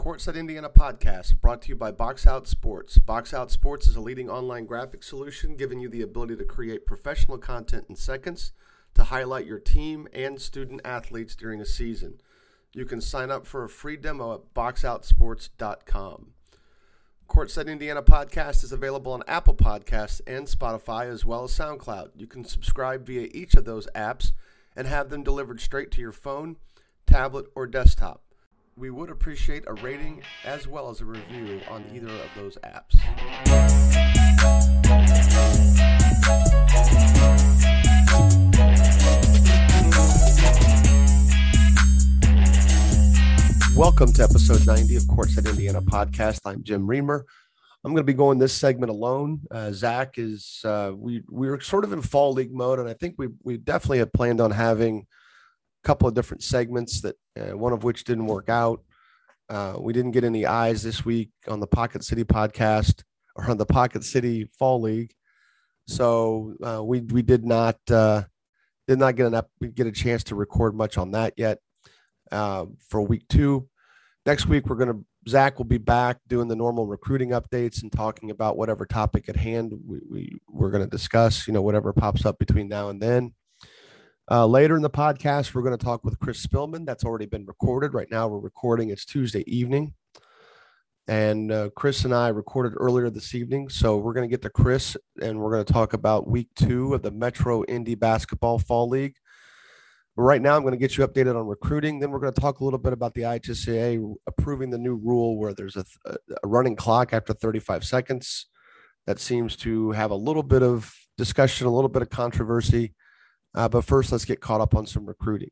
Courtside Indiana podcast brought to you by Box Out Sports. Box Out Sports is a leading online graphic solution giving you the ability to create professional content in seconds to highlight your team and student athletes during a season. You can sign up for a free demo at boxoutsports.com. Courtside Indiana podcast is available on Apple Podcasts and Spotify as well as SoundCloud. You can subscribe via each of those apps and have them delivered straight to your phone, tablet, or desktop we would appreciate a rating as well as a review on either of those apps. Welcome to episode 90 of Courtside Indiana podcast. I'm Jim Reamer. I'm going to be going this segment alone. Uh, Zach is uh, we we are sort of in fall league mode, and I think we we definitely had planned on having couple of different segments that uh, one of which didn't work out. Uh, we didn't get any eyes this week on the Pocket City podcast or on the Pocket City Fall League, so uh, we we did not uh, did not get enough get a chance to record much on that yet uh, for week two. Next week we're going to Zach will be back doing the normal recruiting updates and talking about whatever topic at hand we, we we're going to discuss. You know whatever pops up between now and then. Uh, later in the podcast, we're going to talk with Chris Spillman. That's already been recorded. Right now, we're recording. It's Tuesday evening. And uh, Chris and I recorded earlier this evening. So we're going to get to Chris and we're going to talk about week two of the Metro Indy Basketball Fall League. But right now, I'm going to get you updated on recruiting. Then we're going to talk a little bit about the IHSAA approving the new rule where there's a, a running clock after 35 seconds. That seems to have a little bit of discussion, a little bit of controversy. Uh, but first, let's get caught up on some recruiting.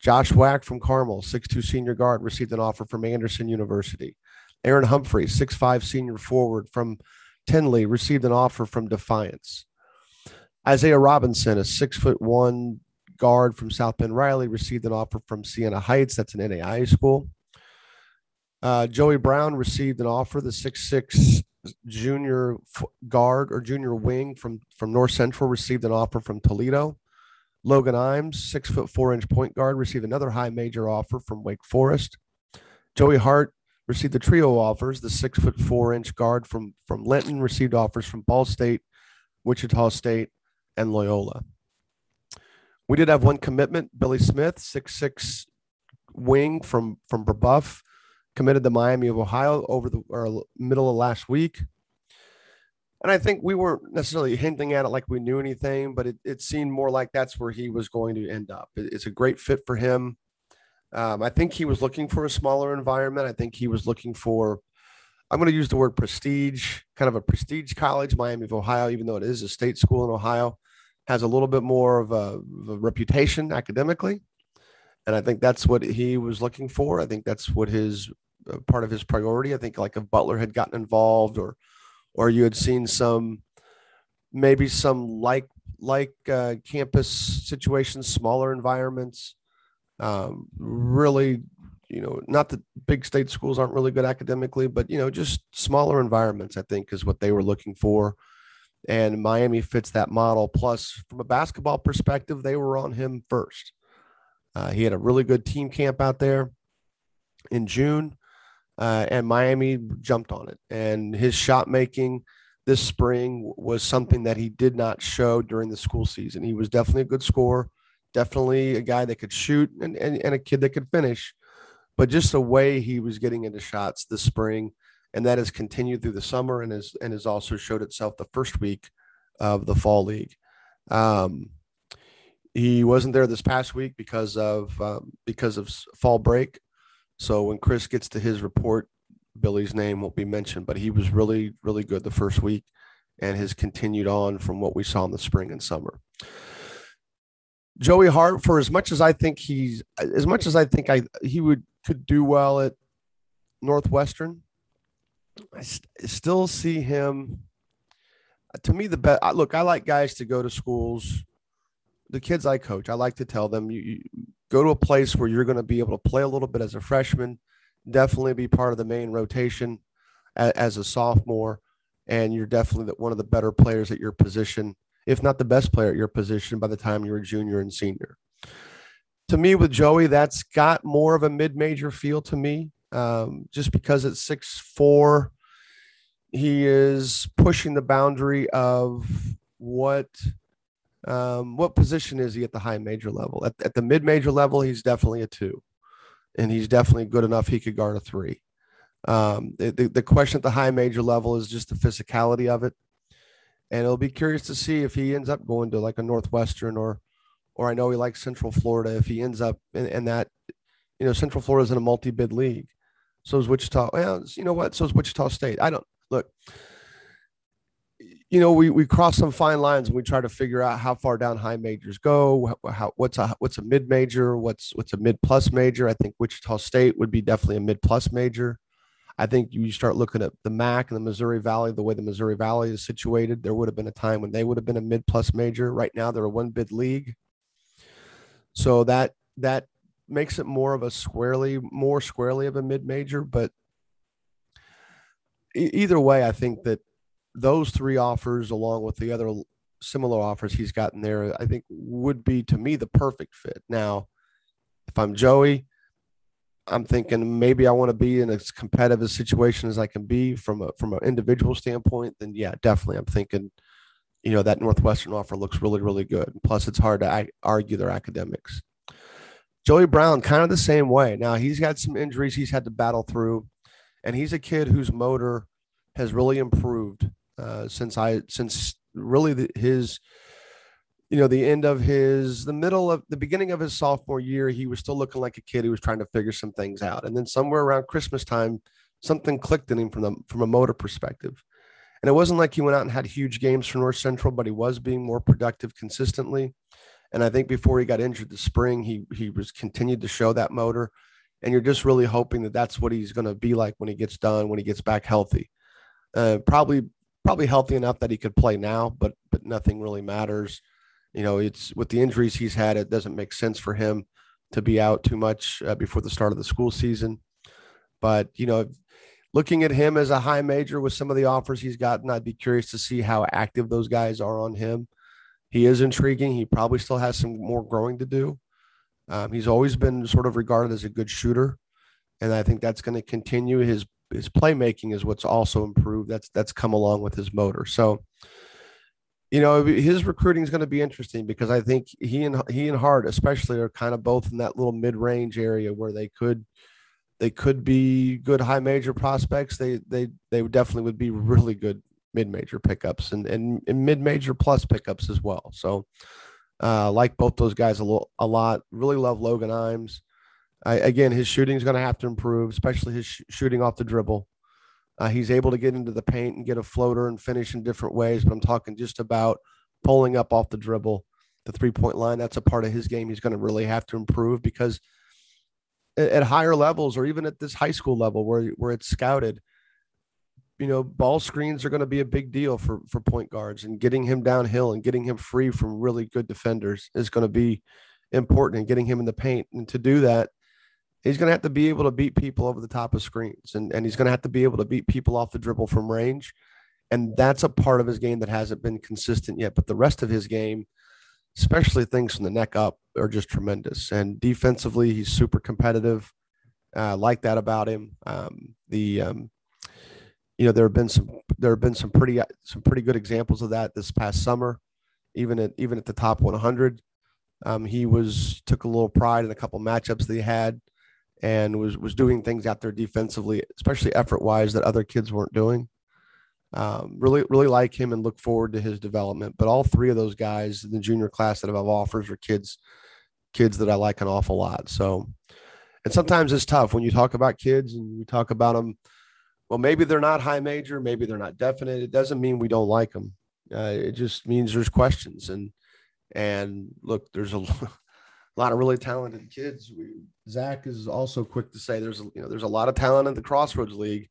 Josh Wack from Carmel, 6'2 senior guard, received an offer from Anderson University. Aaron Humphrey, 6'5 senior forward from Tindley, received an offer from Defiance. Isaiah Robinson, a 6'1 guard from South Bend Riley, received an offer from Siena Heights. That's an NAIA school. Uh, Joey Brown received an offer, the 6'6 junior guard or junior wing from, from North Central, received an offer from Toledo. Logan Imes, six foot four inch point guard, received another high major offer from Wake Forest. Joey Hart received the trio offers. The six foot four inch guard from from Linton received offers from Ball State, Wichita State, and Loyola. We did have one commitment. Billy Smith, six six wing from from Brebeuf, committed to Miami of Ohio over the middle of last week and I think we weren't necessarily hinting at it like we knew anything, but it, it seemed more like that's where he was going to end up. It, it's a great fit for him. Um, I think he was looking for a smaller environment. I think he was looking for, I'm going to use the word prestige, kind of a prestige college, Miami of Ohio, even though it is a state school in Ohio, has a little bit more of a, of a reputation academically. And I think that's what he was looking for. I think that's what his uh, part of his priority. I think like if Butler had gotten involved or, or you had seen some maybe some like like uh, campus situations, smaller environments. Um, really, you know, not that big state schools aren't really good academically, but you know, just smaller environments. I think is what they were looking for, and Miami fits that model. Plus, from a basketball perspective, they were on him first. Uh, he had a really good team camp out there in June uh, and Miami jumped on it. And his shot making this spring was something that he did not show during the school season. He was definitely a good scorer, definitely a guy that could shoot and, and, and a kid that could finish. But just the way he was getting into shots this spring, and that has continued through the summer and has and has also showed itself the first week of the fall league. Um, he wasn't there this past week because of um, because of fall break, so when Chris gets to his report, Billy's name won't be mentioned, but he was really, really good the first week and has continued on from what we saw in the spring and summer. Joey Hart, for as much as I think he's as much as I think I he would could do well at Northwestern, I st- still see him. To me, the best. Look, I like guys to go to schools. The kids I coach, I like to tell them you, you go to a place where you're going to be able to play a little bit as a freshman, definitely be part of the main rotation as, as a sophomore, and you're definitely one of the better players at your position, if not the best player at your position by the time you're a junior and senior. To me, with Joey, that's got more of a mid-major feel to me. um, just because it's six four. He is pushing the boundary of what um, what position is he at the high major level? At, at the mid major level, he's definitely a two, and he's definitely good enough. He could guard a three. Um, the, the, the question at the high major level is just the physicality of it, and it'll be curious to see if he ends up going to like a Northwestern or, or I know he likes Central Florida. If he ends up in, in that, you know, Central Florida is in a multi-bid league, so is Wichita. Well, you know what? So is Wichita State. I don't look you know, we we cross some fine lines and we try to figure out how far down high majors go. How, what's a what's a mid major? What's what's a mid plus major? I think Wichita State would be definitely a mid plus major. I think you start looking at the MAC and the Missouri Valley, the way the Missouri Valley is situated. There would have been a time when they would have been a mid plus major. Right now, they're a one bid league, so that that makes it more of a squarely more squarely of a mid major. But either way, I think that those three offers, along with the other similar offers he's gotten there, I think would be to me the perfect fit. Now, if I'm Joey, I'm thinking maybe I want to be in as competitive a situation as I can be from a from an individual standpoint. Then yeah, definitely, I'm thinking, you know, that Northwestern offer looks really really good. Plus, it's hard to argue their academics. Joey Brown, kind of the same way. Now he's got some injuries he's had to battle through, and he's a kid whose motor has really improved uh, since I since really the, his you know the end of his the middle of the beginning of his sophomore year he was still looking like a kid. Who was trying to figure some things out. And then somewhere around christmas time something clicked in him from the from a motor perspective. And it wasn't like he went out and had huge games for north central but he was being more productive consistently. And i think before he got injured this spring he he was continued to show that motor. And you're just really hoping that that's what he's going to be like when he gets done when he gets back healthy. Uh, probably probably healthy enough that he could play now, but but nothing really matters. You know, it's with the injuries he's had, it doesn't make sense for him to be out too much uh, before the start of the school season. But you know, looking at him as a high major with some of the offers he's gotten, I'd be curious to see how active those guys are on him. He is intriguing. He probably still has some more growing to do. Um, he's always been sort of regarded as a good shooter, and I think that's going to continue. His his playmaking is what's also improved. That's that's come along with his motor. So, you know, his recruiting is going to be interesting because I think he and he and Hart especially are kind of both in that little mid range area where they could they could be good high major prospects. They they they definitely would be really good mid major pickups and and, and mid major plus pickups as well. So, uh, like both those guys a, little, a lot. Really love Logan Imes. I, again, his shooting is going to have to improve, especially his sh- shooting off the dribble. Uh, he's able to get into the paint and get a floater and finish in different ways, but I'm talking just about pulling up off the dribble, the three point line. That's a part of his game he's going to really have to improve because at, at higher levels or even at this high school level where, where it's scouted, you know, ball screens are going to be a big deal for, for point guards and getting him downhill and getting him free from really good defenders is going to be important and getting him in the paint. And to do that, he's going to have to be able to beat people over the top of screens and, and he's going to have to be able to beat people off the dribble from range. And that's a part of his game that hasn't been consistent yet. But the rest of his game, especially things from the neck up, are just tremendous. And defensively, he's super competitive. Uh, like that about him. Um, the um, you know there have been some there have been some pretty some pretty good examples of that this past summer, even at even at the top 100. Um, he was took a little pride in a couple matchups that he had and was was doing things out there defensively, especially effort wise that other kids weren't doing. Um, really, really like him and look forward to his development. But all three of those guys in the junior class that have offers are kids, kids that I like an awful lot. So, and sometimes it's tough when you talk about kids and we talk about them. Well, maybe they're not high major, maybe they're not definite. It doesn't mean we don't like them. Uh, it just means there's questions and and look, there's a a lot of really talented kids. We, Zach is also quick to say there's you know there's a lot of talent in the Crossroads League,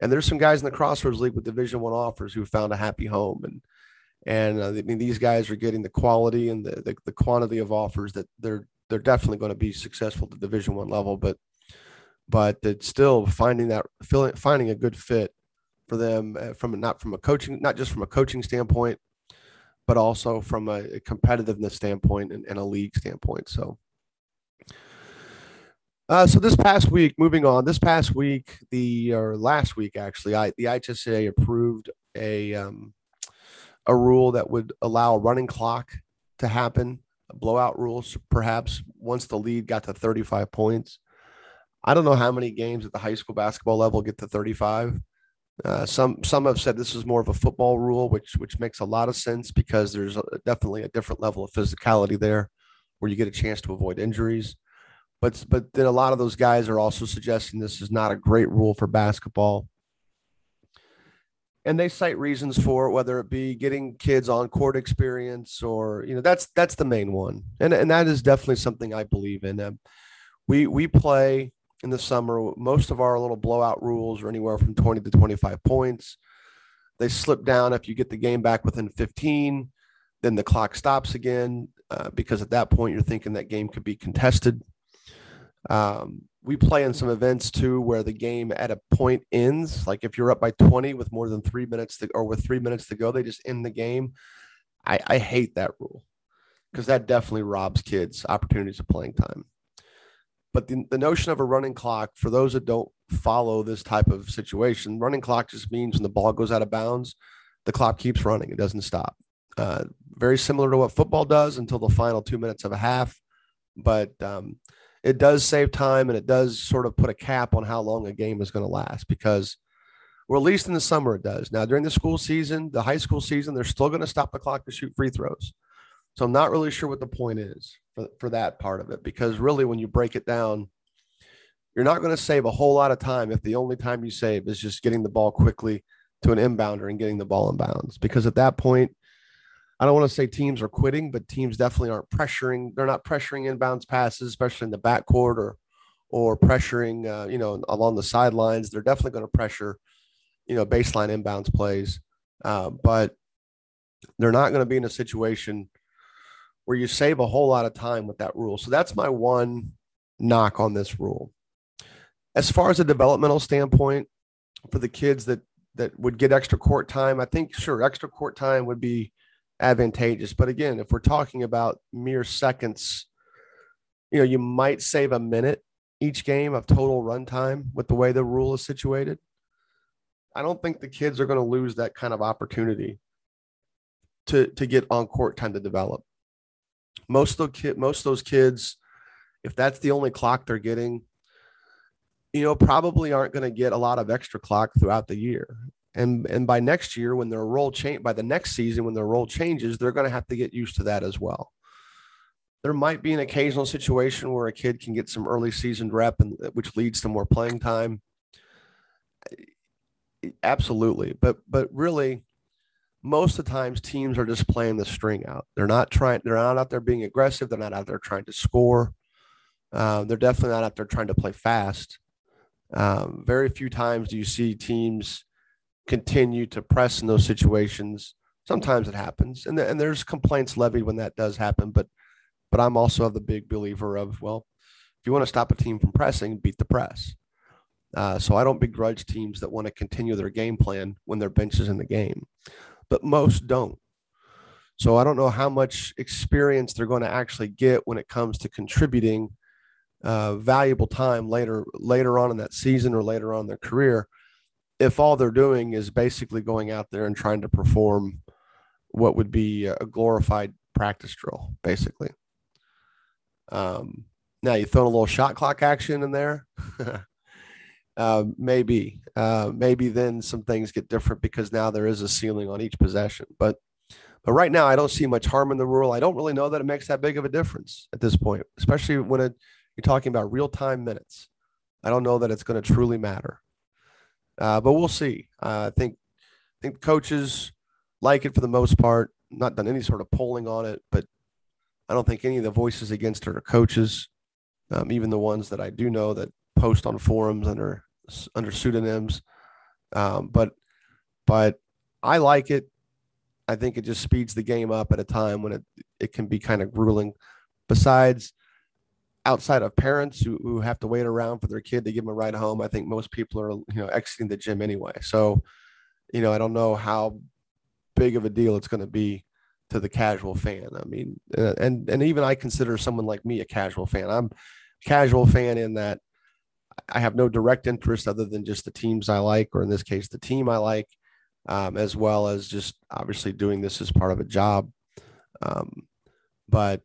and there's some guys in the Crossroads League with Division One offers who found a happy home, and and uh, I mean these guys are getting the quality and the, the, the quantity of offers that they're they're definitely going to be successful at the Division One level, but but it's still finding that finding a good fit for them uh, from not from a coaching not just from a coaching standpoint but also from a competitiveness standpoint and, and a league standpoint. So, Uh, so this past week, moving on, this past week, the or last week actually, I the IHSAA approved a um, a rule that would allow a running clock to happen, blowout rules, perhaps once the lead got to 35 points. I don't know how many games at the high school basketball level get to 35. Uh, some some have said this is more of a football rule, which which makes a lot of sense because there's a, definitely a different level of physicality there, where you get a chance to avoid injuries. But but then a lot of those guys are also suggesting this is not a great rule for basketball. And they cite reasons for it, whether it be getting kids on court experience or you know that's that's the main one, and and that is definitely something I believe in. Um, we we play in the summer. Most of our little blowout rules are anywhere from 20 to 25 points. They slip down if you get the game back within 15, then the clock stops again uh, because at that point you're thinking that game could be contested. Um, we play in some events too where the game at a point ends. Like if you're up by 20 with more than three minutes to, or with three minutes to go, they just end the game. I, I hate that rule because that definitely robs kids opportunities of playing time. But the, the notion of a running clock, for those that don't follow this type of situation, running clock just means when the ball goes out of bounds, the clock keeps running. It doesn't stop. Uh, very similar to what football does until the final two minutes of a half. But um, it does save time and it does sort of put a cap on how long a game is going to last because, well, at least in the summer it does. Now, during the school season, the high school season, they're still going to stop the clock to shoot free throws. So I'm not really sure what the point is for, for that part of it because really, when you break it down, you're not going to save a whole lot of time if the only time you save is just getting the ball quickly to an inbounder and getting the ball in bounds. Because at that point, I don't want to say teams are quitting, but teams definitely aren't pressuring. They're not pressuring inbounds passes, especially in the backcourt or or pressuring, uh, you know, along the sidelines. They're definitely going to pressure, you know, baseline inbounds plays, uh, but they're not going to be in a situation where you save a whole lot of time with that rule. So that's my one knock on this rule. As far as a developmental standpoint, for the kids that that would get extra court time, I think sure extra court time would be advantageous. But again, if we're talking about mere seconds, you know, you might save a minute each game of total runtime with the way the rule is situated. I don't think the kids are going to lose that kind of opportunity to to get on court time to develop most of the kid, most of those kids, if that's the only clock they're getting, you know, probably aren't going to get a lot of extra clock throughout the year. And and by next year, when their role change, by the next season, when their role changes, they're going to have to get used to that as well. There might be an occasional situation where a kid can get some early season rep, and uh, which leads to more playing time. Absolutely, but but really, most of the times teams are just playing the string out. They're not trying, they're not out there being aggressive. They're not out there trying to score. Uh, they're definitely not out there trying to play fast. Um, very few times do you see teams continue to press in those situations. Sometimes it happens, and, the, and there's complaints levied when that does happen. But but I'm also the big believer of well, if you want to stop a team from pressing, beat the press. Uh, so I don't begrudge teams that want to continue their game plan when their bench is in the game but most don't. So I don't know how much experience they're going to actually get when it comes to contributing uh, valuable time later later on in that season or later on in their career. If all they're doing is basically going out there and trying to perform what would be a glorified practice drill, basically. Um, now you throw a little shot clock action in there. uh, maybe uh, maybe then some things get different because now there is a ceiling on each possession. But but right now I don't see much harm in the rule. I don't really know that it makes that big of a difference at this point, especially when it, you're talking about real time minutes. I don't know that it's going to truly matter. Uh, but we'll see. Uh, I think I think coaches like it for the most part. Not done any sort of polling on it, but I don't think any of the voices against it are coaches. Um, even the ones that I do know that post on forums and are under pseudonyms. Um, but but I like it. I think it just speeds the game up at a time when it it can be kind of grueling. Besides, outside of parents who, who have to wait around for their kid to give them a ride home, I think most people are you know exiting the gym anyway. So, you know, I don't know how big of a deal it's going to be to the casual fan. I mean, uh, and and even I consider someone like me a casual fan. I'm casual fan in that I have no direct interest other than just the teams I like, or in this case, the team I like, um, as well as just obviously doing this as part of a job. Um, but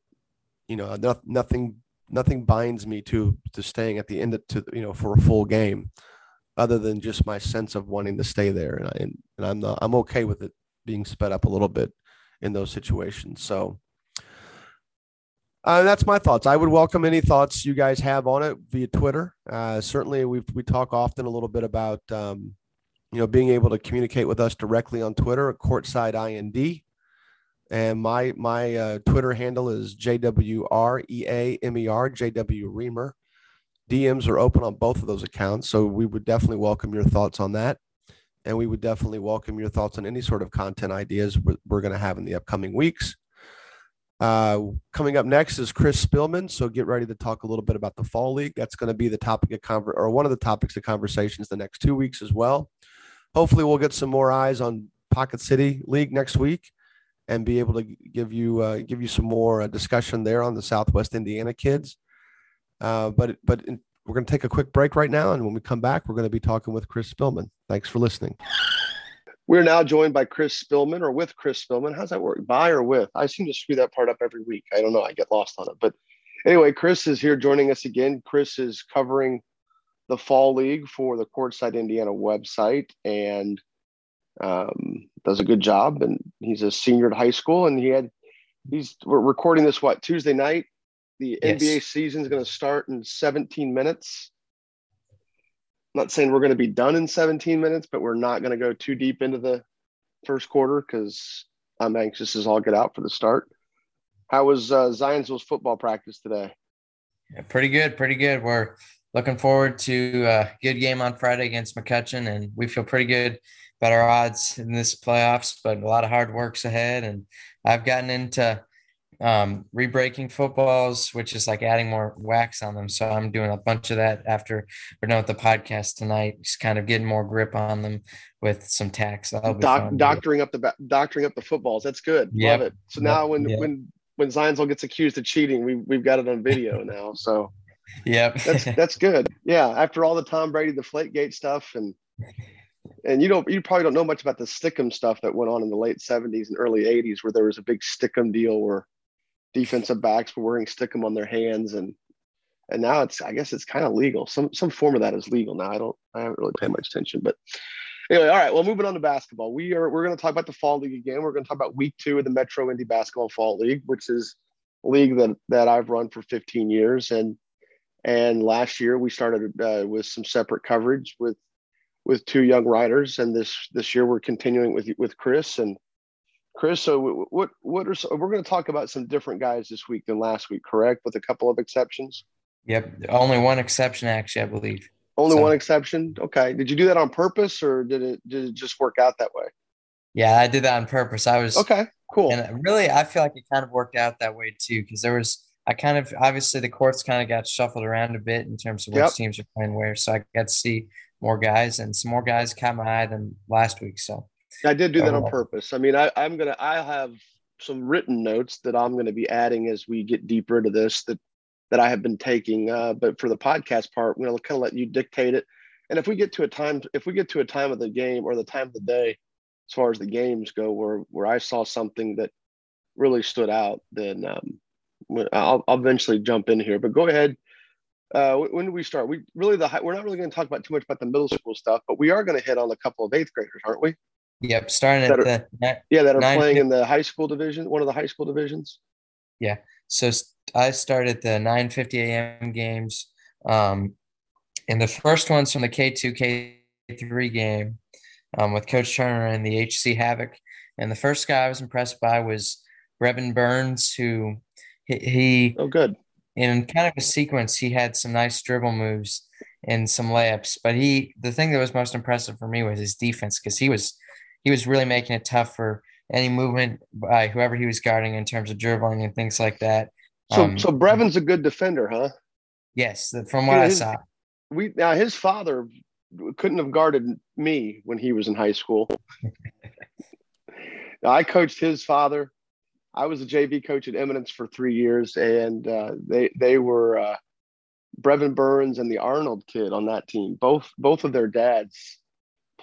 you know, no, nothing nothing binds me to to staying at the end of, to you know for a full game, other than just my sense of wanting to stay there, and I, and, and I'm I'm okay with it being sped up a little bit in those situations. So uh, that's my thoughts. I would welcome any thoughts you guys have on it via Twitter. Uh, certainly, we we talk often a little bit about um, you know being able to communicate with us directly on Twitter at Courtside IND, and my my uh, Twitter handle is JWREAMER JW Reamer. DMs are open on both of those accounts, so we would definitely welcome your thoughts on that, and we would definitely welcome your thoughts on any sort of content ideas we're, we're going to have in the upcoming weeks. Uh, coming up next is Chris Spillman. So get ready to talk a little bit about the fall league. That's going to be the topic of conver- or one of the topics of conversations the next two weeks as well. Hopefully, we'll get some more eyes on Pocket City League next week and be able to give you uh, give you some more uh, discussion there on the Southwest Indiana kids. Uh, but but in, we're going to take a quick break right now, and when we come back, we're going to be talking with Chris Spillman. Thanks for listening. We're now joined by Chris Spillman or with Chris Spillman. How's that work? By or with? I seem to screw that part up every week. I don't know. I get lost on it. But anyway, Chris is here joining us again. Chris is covering the fall league for the Courtside Indiana website and um, does a good job. And he's a senior at high school and he had, he's, we're recording this what, Tuesday night? The yes. NBA season is going to start in 17 minutes. Not saying we're going to be done in 17 minutes, but we're not going to go too deep into the first quarter because I'm anxious as all get out for the start. How was uh, Zionsville's football practice today? Yeah, pretty good, pretty good. We're looking forward to a good game on Friday against McCutcheon, and we feel pretty good about our odds in this playoffs. But a lot of hard works ahead, and I've gotten into um, rebreaking footballs, which is like adding more wax on them. So I'm doing a bunch of that after we're done with the podcast tonight, just kind of getting more grip on them with some tacks. Doc, doctoring up the doctoring up the footballs. That's good. Yep. Love it. So yep. now when yep. when when Zionsville gets accused of cheating, we we've got it on video now. So yep, that's that's good. Yeah, after all the Tom Brady, the Flakegate stuff, and and you don't you probably don't know much about the Stickum stuff that went on in the late 70s and early 80s where there was a big Stickum deal where defensive backs were wearing Stickum on their hands and and now it's I guess it's kind of legal. Some some form of that is legal now. I don't I haven't really paid much attention, but anyway, all right. Well, moving on to basketball, we are we're going to talk about the fall league again. We're going to talk about week two of the Metro Indy Basketball Fall League, which is a league that that I've run for 15 years, and and last year we started uh, with some separate coverage with with two young writers, and this this year we're continuing with with Chris and Chris, so what what are so we're going to talk about some different guys this week than last week, correct? With a couple of exceptions. Yep, only one exception actually, I believe. Only so, one exception. Okay. Did you do that on purpose, or did it did it just work out that way? Yeah, I did that on purpose. I was okay. Cool. And uh, really, I feel like it kind of worked out that way too, because there was I kind of obviously the courts kind of got shuffled around a bit in terms of which yep. teams are playing where, so I got to see more guys, and some more guys caught my eye than last week. So I did do that on purpose. I mean, I, I'm gonna I have some written notes that I'm going to be adding as we get deeper into this that that I have been taking. Uh, but for the podcast part, going to kind of let you dictate it. And if we get to a time, if we get to a time of the game or the time of the day, as far as the games go, where where I saw something that really stood out, then um, I'll, I'll eventually jump in here. But go ahead. Uh, when do we start? We really the we're not really going to talk about too much about the middle school stuff, but we are going to hit on a couple of eighth graders, aren't we? Yep, starting at are, the yeah that are nine, playing in the high school division, one of the high school divisions. Yeah, so I started at the 9:50 a.m. games, um, and the first one's from the K2 K3 game um, with Coach Turner and the HC Havoc. And the first guy I was impressed by was Brevin Burns, who he, he oh good in kind of a sequence he had some nice dribble moves and some layups. But he the thing that was most impressive for me was his defense because he was he was really making it tough for any movement by whoever he was guarding in terms of dribbling and things like that. So, um, so Brevin's a good defender, huh? Yes, from what his, I saw. We now his father couldn't have guarded me when he was in high school. I coached his father. I was a JV coach at Eminence for three years, and uh, they they were uh, Brevin Burns and the Arnold kid on that team. Both both of their dads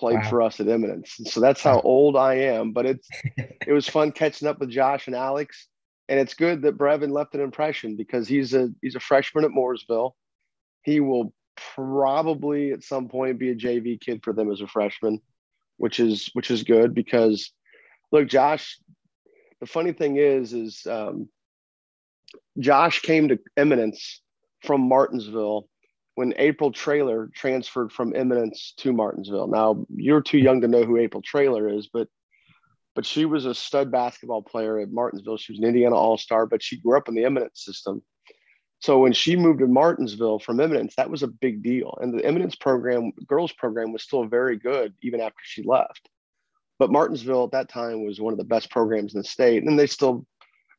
played wow. for us at Eminence. So that's how old I am. But it's it was fun catching up with Josh and Alex. And it's good that Brevin left an impression because he's a he's a freshman at Mooresville. He will probably at some point be a JV kid for them as a freshman, which is which is good because look, Josh. The funny thing is, is um, Josh came to Eminence from Martinsville when April Trailer transferred from Eminence to Martinsville. Now you're too young to know who April Trailer is, but but she was a stud basketball player at Martinsville. She was an Indiana All Star, but she grew up in the Eminence system. So when she moved to Martinsville from Eminence, that was a big deal. And the Eminence program, girls program, was still very good even after she left. But Martinsville at that time was one of the best programs in the state, and they still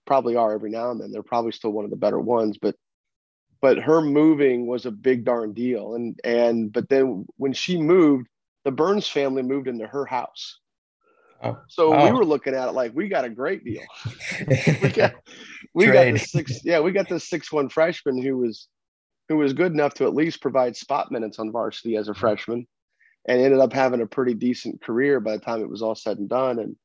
probably are every now and then. They're probably still one of the better ones, but but her moving was a big darn deal. And and but then when she moved, the Burns family moved into her house. Oh. So oh. we were looking at it like we got a great deal. we got we got the six yeah we got the six one freshman who was who was good enough to at least provide spot minutes on varsity as a freshman, and ended up having a pretty decent career by the time it was all said and done. And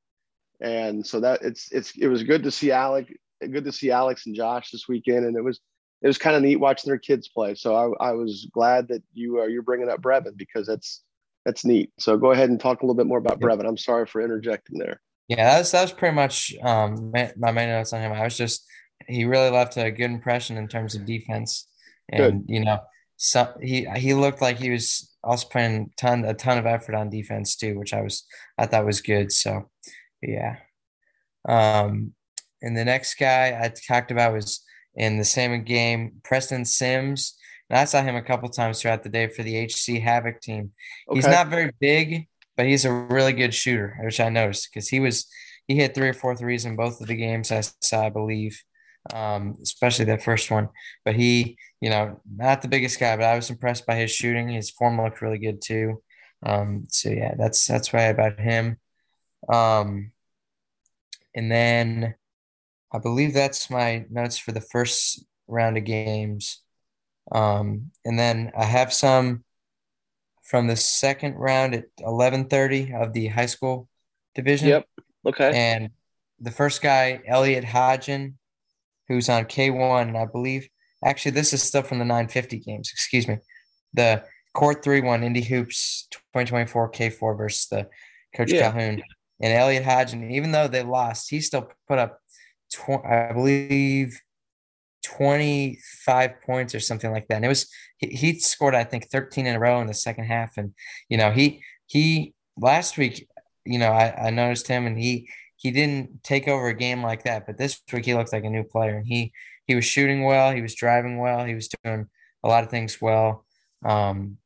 and so that it's it's it was good to see Alex good to see Alex and Josh this weekend, and it was it was kind of neat watching their kids play. So I, I was glad that you are you're bringing up Brevin because that's that's neat. So go ahead and talk a little bit more about Brevin. I'm sorry for interjecting there. Yeah, that's that was pretty much um, my main notes on him. I was just he really left a good impression in terms of defense, and good. you know, so he he looked like he was also putting ton a ton of effort on defense too, which I was I thought was good. So yeah, um, and the next guy I talked about was in the same game, Preston Sims. And I saw him a couple times throughout the day for the HC Havoc team. Okay. He's not very big, but he's a really good shooter, which I noticed because he was he hit three or four threes in both of the games I saw, I believe, um, especially that first one. But he, you know, not the biggest guy, but I was impressed by his shooting. His form looked really good too. Um, so yeah, that's that's why about him. Um, and then I believe that's my notes for the first round of games. Um, and then I have some from the second round at 11:30 of the high school division. Yep. Okay. And the first guy, Elliot Hodgen, who's on K1, and I believe actually this is stuff from the 950 games. Excuse me. The court three one Indy Hoops 2024 K4 versus the Coach yeah. Calhoun and Elliot Hodgen. Even though they lost, he still put up, tw- I believe, 25 points or something like that. And it was he, he, scored, I think, 13 in a row in the second half. And you know, he he last week, you know, I, I noticed him and he he didn't take over a game like that, but this week he looked like a new player and he he was shooting well, he was driving well, he was doing a lot of things well. Um,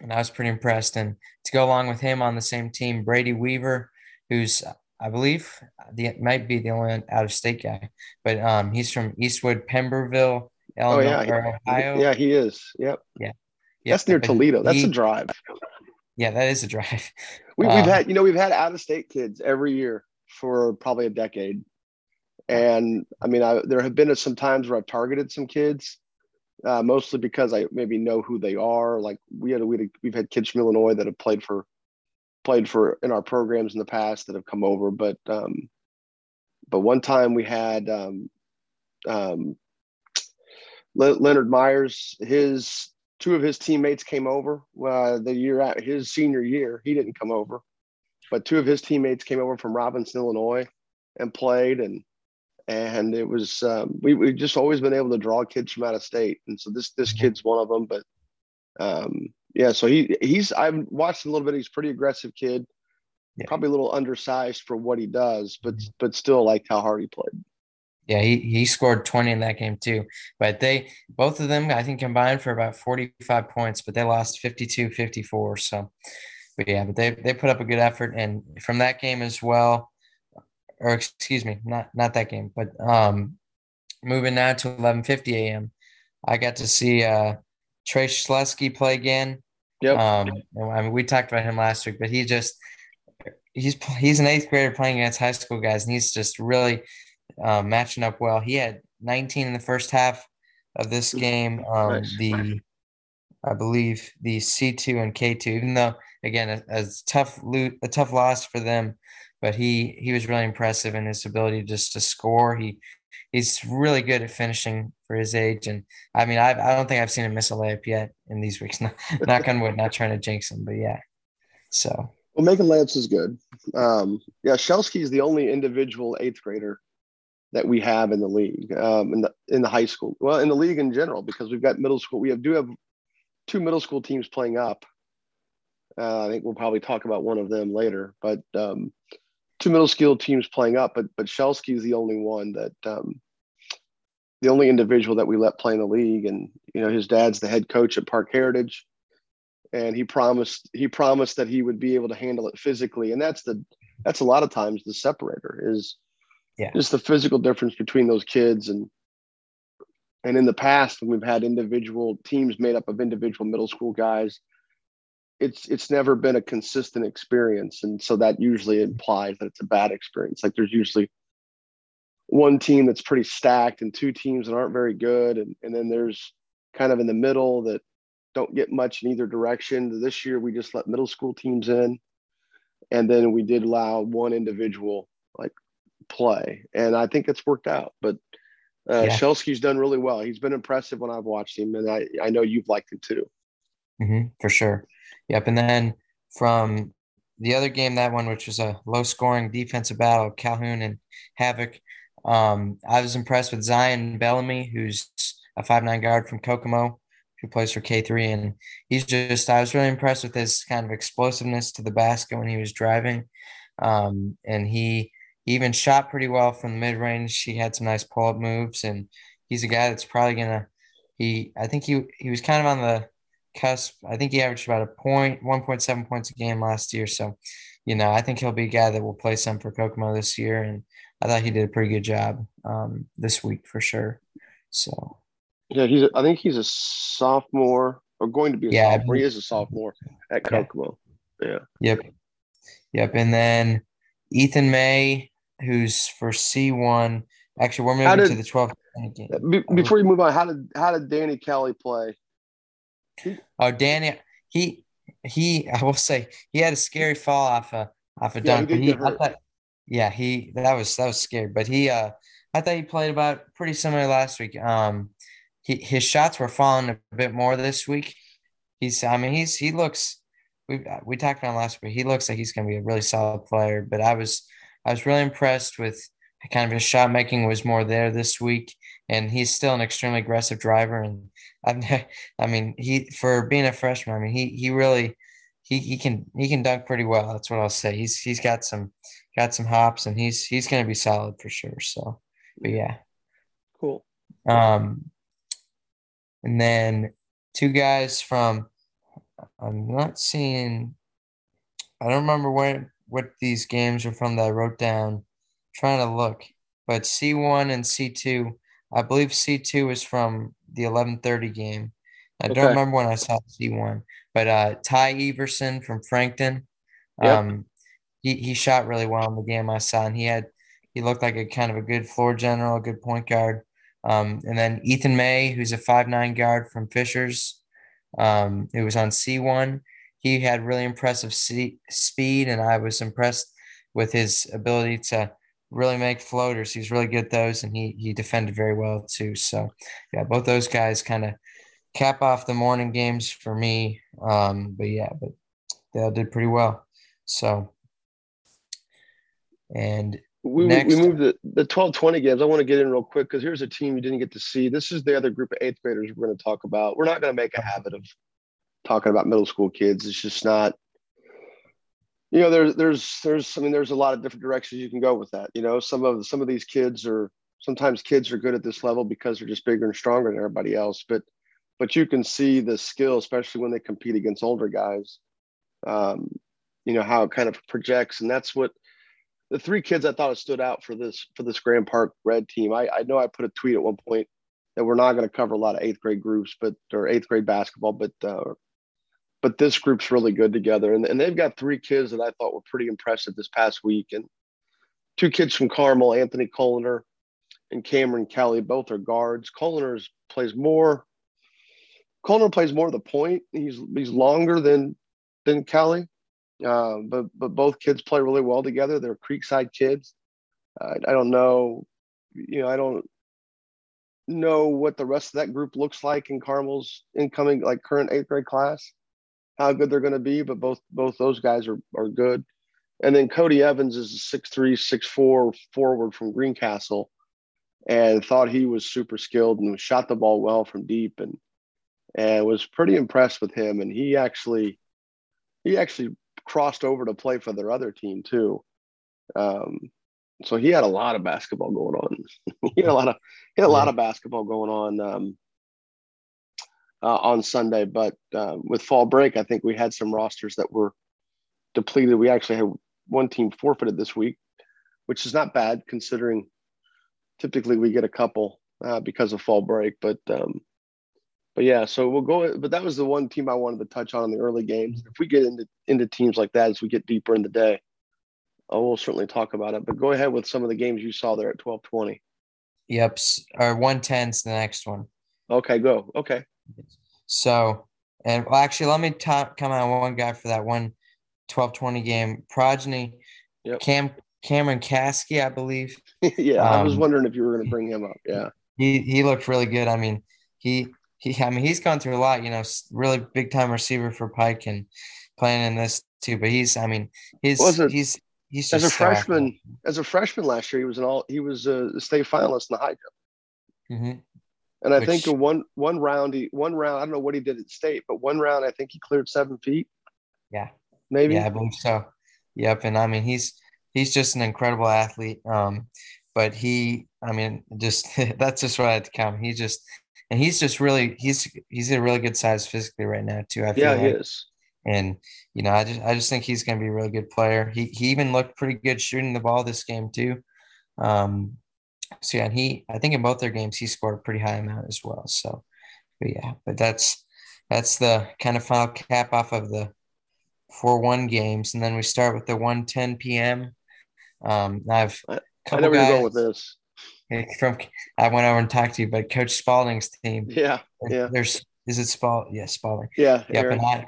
and I was pretty impressed. And to go along with him on the same team, Brady Weaver, who's I believe the might be the only out of state guy, but um, he's from Eastwood, Pemberville, Illinois, oh, yeah. Ohio. Yeah, he is. Yep. Yeah. That's near Toledo. That's he, a drive. Yeah, that is a drive. We, have um, had, you know, we've had out of state kids every year for probably a decade, and I mean, I, there have been some times where I've targeted some kids, uh, mostly because I maybe know who they are. Like we had, we had we've had kids from Illinois that have played for played for in our programs in the past that have come over, but um, but one time we had um, um, Le- Leonard Myers, his two of his teammates came over uh, the year at his senior year. He didn't come over, but two of his teammates came over from Robinson, Illinois, and played and and it was um, we we just always been able to draw kids from out of state, and so this this mm-hmm. kid's one of them. But um, yeah, so he he's I've watched a little bit. He's pretty aggressive kid, yeah. probably a little undersized for what he does, but mm-hmm. but still liked how hard he played. Yeah, he, he scored 20 in that game too. But they both of them I think combined for about 45 points, but they lost 52-54. So but yeah, but they they put up a good effort and from that game as well, or excuse me, not not that game, but um moving now to 11:50 a.m. I got to see uh Trey Schlesky play again. Yep. Um, I mean, we talked about him last week, but he just he's he's an eighth grader playing against high school guys, and he's just really uh, matching up well. He had 19 in the first half, of this game. Um, nice. The I believe the C two and K two, even though again a, a tough loot, a tough loss for them, but he he was really impressive in his ability just to score. He he's really good at finishing for his age, and I mean I I don't think I've seen him miss a layup yet in these weeks. Not, knock on wood, not trying to jinx him, but yeah. So well, making layups is good. Um, yeah, Shelsky is the only individual eighth grader that we have in the league, um, in the in the high school. Well, in the league in general, because we've got middle school. We have do have two middle school teams playing up. Uh, I think we'll probably talk about one of them later, but um, two middle school teams playing up. But but Shelsky is the only one that um, the only individual that we let play in the league, and you know his dad's the head coach at Park Heritage. And he promised he promised that he would be able to handle it physically. And that's the that's a lot of times the separator is yeah. just the physical difference between those kids. And and in the past when we've had individual teams made up of individual middle school guys it's it's never been a consistent experience. And so that usually implies that it's a bad experience. Like there's usually one team that's pretty stacked and two teams that aren't very good and, and then there's kind of in the middle that don't get much in either direction. This year, we just let middle school teams in, and then we did allow one individual like play, and I think it's worked out. But uh, yeah. Shelsky's done really well. He's been impressive when I've watched him, and I I know you've liked him too. Mm-hmm, for sure. Yep. And then from the other game, that one, which was a low scoring defensive battle, Calhoun and Havoc. Um, I was impressed with Zion Bellamy, who's a five nine guard from Kokomo who plays for K3. And he's just, I was really impressed with his kind of explosiveness to the basket when he was driving. Um, and he even shot pretty well from the mid range. He had some nice pull up moves. And he's a guy that's probably going to, he, I think he, he was kind of on the cusp. I think he averaged about a point, 1.7 points a game last year. So, you know, I think he'll be a guy that will play some for Kokomo this year. And I thought he did a pretty good job um, this week for sure. So, yeah, he's. A, I think he's a sophomore or going to be a yeah, sophomore. He is a sophomore at Kokomo. Yeah. Yep. Yep. And then Ethan May, who's for C one. Actually, we're moving did, to the 12th game. before you move on, how did how did Danny Kelly play? Oh, Danny, he he. I will say he had a scary fall off a off a yeah, dunk. He, he I thought, yeah, he that was that was scary. But he, uh, I thought he played about pretty similar last week. Um, he, his shots were falling a bit more this week. He's, I mean, he's, he looks, we, we talked about last week. He looks like he's going to be a really solid player, but I was, I was really impressed with kind of his shot making was more there this week. And he's still an extremely aggressive driver. And I, I mean, he, for being a freshman, I mean, he, he really, he, he can, he can dunk pretty well. That's what I'll say. He's, he's got some, got some hops and he's, he's going to be solid for sure. So, but yeah. Cool. Um, and then two guys from I'm not seeing I don't remember what what these games are from that I wrote down. I'm trying to look. But C1 and C2, I believe C2 is from the 1130 game. I okay. don't remember when I saw C1. But uh Ty Everson from Frankton. Yep. Um he, he shot really well in the game I saw and he had he looked like a kind of a good floor general, a good point guard. Um, and then Ethan May, who's a five nine guard from Fishers, um, who was on C1. He had really impressive C- speed, and I was impressed with his ability to really make floaters. He's really good at those, and he he defended very well too. So, yeah, both those guys kind of cap off the morning games for me. Um, but yeah, but they all did pretty well. So, and we, Next. we moved the, the 12 20 games. I want to get in real quick because here's a team you didn't get to see. This is the other group of eighth graders we're going to talk about. We're not going to make a habit of talking about middle school kids. It's just not, you know, there's, there's, there's, I mean, there's a lot of different directions you can go with that. You know, some of, some of these kids are, sometimes kids are good at this level because they're just bigger and stronger than everybody else. But, but you can see the skill, especially when they compete against older guys, um, you know, how it kind of projects. And that's what, the three kids I thought stood out for this for this Grand Park Red team. I, I know I put a tweet at one point that we're not going to cover a lot of eighth grade groups, but or eighth grade basketball, but uh, but this group's really good together, and and they've got three kids that I thought were pretty impressive this past week, and two kids from Carmel, Anthony Coloner and Cameron Kelly. Both are guards. Coliner's plays more. Coliner plays more of the point. He's he's longer than than Kelly, uh, but but both kids play really well together. They're Creekside kids. Uh, I don't know, you know, I don't know what the rest of that group looks like in Carmel's incoming like current eighth grade class, how good they're going to be. But both both those guys are are good. And then Cody Evans is a six three, six four forward from Greencastle, and thought he was super skilled and shot the ball well from deep and and was pretty impressed with him. And he actually he actually crossed over to play for their other team too. Um, so he had a lot of basketball going on. he had a lot of he had a lot of basketball going on um, uh, on Sunday. But uh, with fall break, I think we had some rosters that were depleted. We actually had one team forfeited this week, which is not bad considering typically we get a couple uh, because of fall break. But um, but yeah, so we'll go. But that was the one team I wanted to touch on in the early games. If we get into into teams like that as we get deeper in the day, I will certainly talk about it. But go ahead with some of the games you saw there at twelve twenty. Yep, or one ten's the next one. Okay, go. Okay. So, and well, actually, let me talk, come on one guy for that one 12-20 game. Progeny, yep. Cam Cameron Caskey, I believe. yeah, um, I was um, wondering if you were going to bring him up. Yeah, he he looked really good. I mean, he he, I mean, he's gone through a lot. You know, really big time receiver for Pike and playing in this too. But he's, I mean, he's he's he's as a freshman. As a freshman last year, he was an all. He was a state finalist in the high jump. Mm-hmm. And I Which, think one one round, he one round. I don't know what he did at state, but one round, I think he cleared seven feet. Yeah, maybe. Yeah, I believe so. Yep, and I mean, he's he's just an incredible athlete. Um, but he, I mean, just that's just what I had to count. He just and he's just really he's he's a really good size physically right now too. I feel yeah, like. he is. And you know, I just I just think he's going to be a really good player. He he even looked pretty good shooting the ball this game too. Um, so yeah, and he I think in both their games he scored a pretty high amount as well. So, but yeah, but that's that's the kind of final cap off of the four one games, and then we start with the one ten p.m. Um, I've I, I know where you're going with this from I went over and talked to you, but Coach Spalding's team. Yeah, yeah. There's is it Spalding? Yeah, Spalding. Yeah, yep. And, I,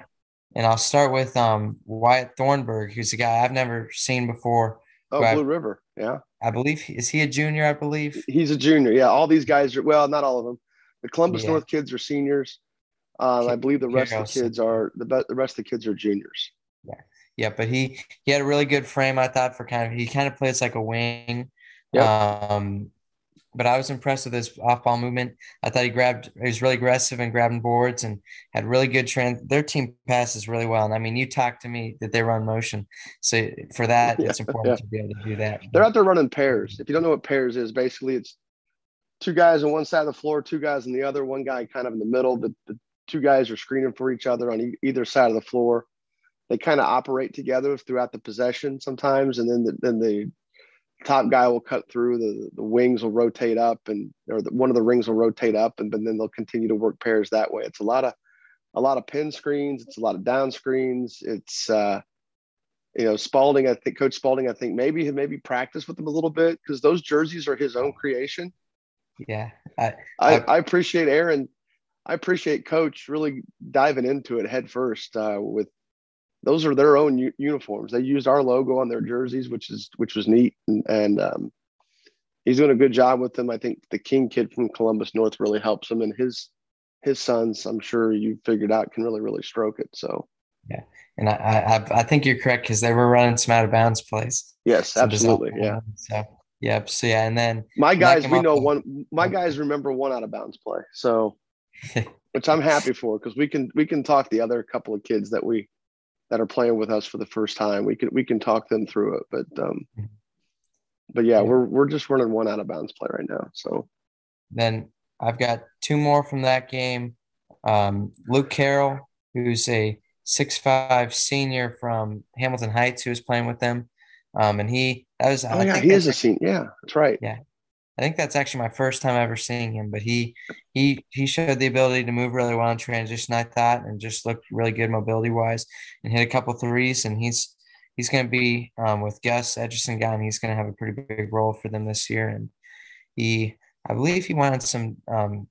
and I'll start with um Wyatt Thornburg, who's a guy I've never seen before. Oh, Blue I, River. Yeah. I believe is he a junior? I believe he's a junior. Yeah, all these guys are well, not all of them. The Columbus yeah. North kids are seniors. Um, I believe the rest of the kids are the the rest of the kids are juniors. Yeah, yeah, but he he had a really good frame. I thought for kind of he kind of plays like a wing. Yeah. Um, but I was impressed with his off ball movement. I thought he grabbed, he was really aggressive and grabbing boards and had really good trend. Their team passes really well. And I mean, you talked to me that they run motion. So for that, it's important yeah. to be able to do that. They're out there running pairs. If you don't know what pairs is, basically it's two guys on one side of the floor, two guys on the other, one guy kind of in the middle. The, the two guys are screening for each other on e- either side of the floor. They kind of operate together throughout the possession sometimes, and then the, then the top guy will cut through the the wings will rotate up and or the, one of the rings will rotate up and, and then they'll continue to work pairs that way. It's a lot of a lot of pin screens it's a lot of down screens it's uh you know spalding i think coach spalding i think maybe maybe practice with them a little bit because those jerseys are his own creation. Yeah I, I, I appreciate aaron i appreciate coach really diving into it head first uh, with those are their own u- uniforms. They used our logo on their jerseys, which is which was neat, and, and um, he's doing a good job with them. I think the King kid from Columbus North really helps him, and his his sons, I'm sure you figured out, can really really stroke it. So yeah, and I I, I think you're correct because they were running some out of bounds plays. Yes, so absolutely. Yeah. So yep. So yeah, and then my guys, we know one. My guys remember one out of bounds play. So. which I'm happy for because we can we can talk the other couple of kids that we that are playing with us for the first time. We can we can talk them through it, but um, but yeah, we're we're just running one out of bounds play right now. So then I've got two more from that game. Um, Luke Carroll, who's a six five senior from Hamilton Heights, who was playing with them, um, and he that was. Oh I yeah, he is a senior. Yeah, that's right. Yeah, I think that's actually my first time ever seeing him, but he he he showed the ability to move really well in transition, I thought, and just looked really good mobility wise, and hit a couple threes. And he's he's going to be um, with Gus Edgerson gone. He's going to have a pretty big role for them this year, and he, I believe he wanted some, um,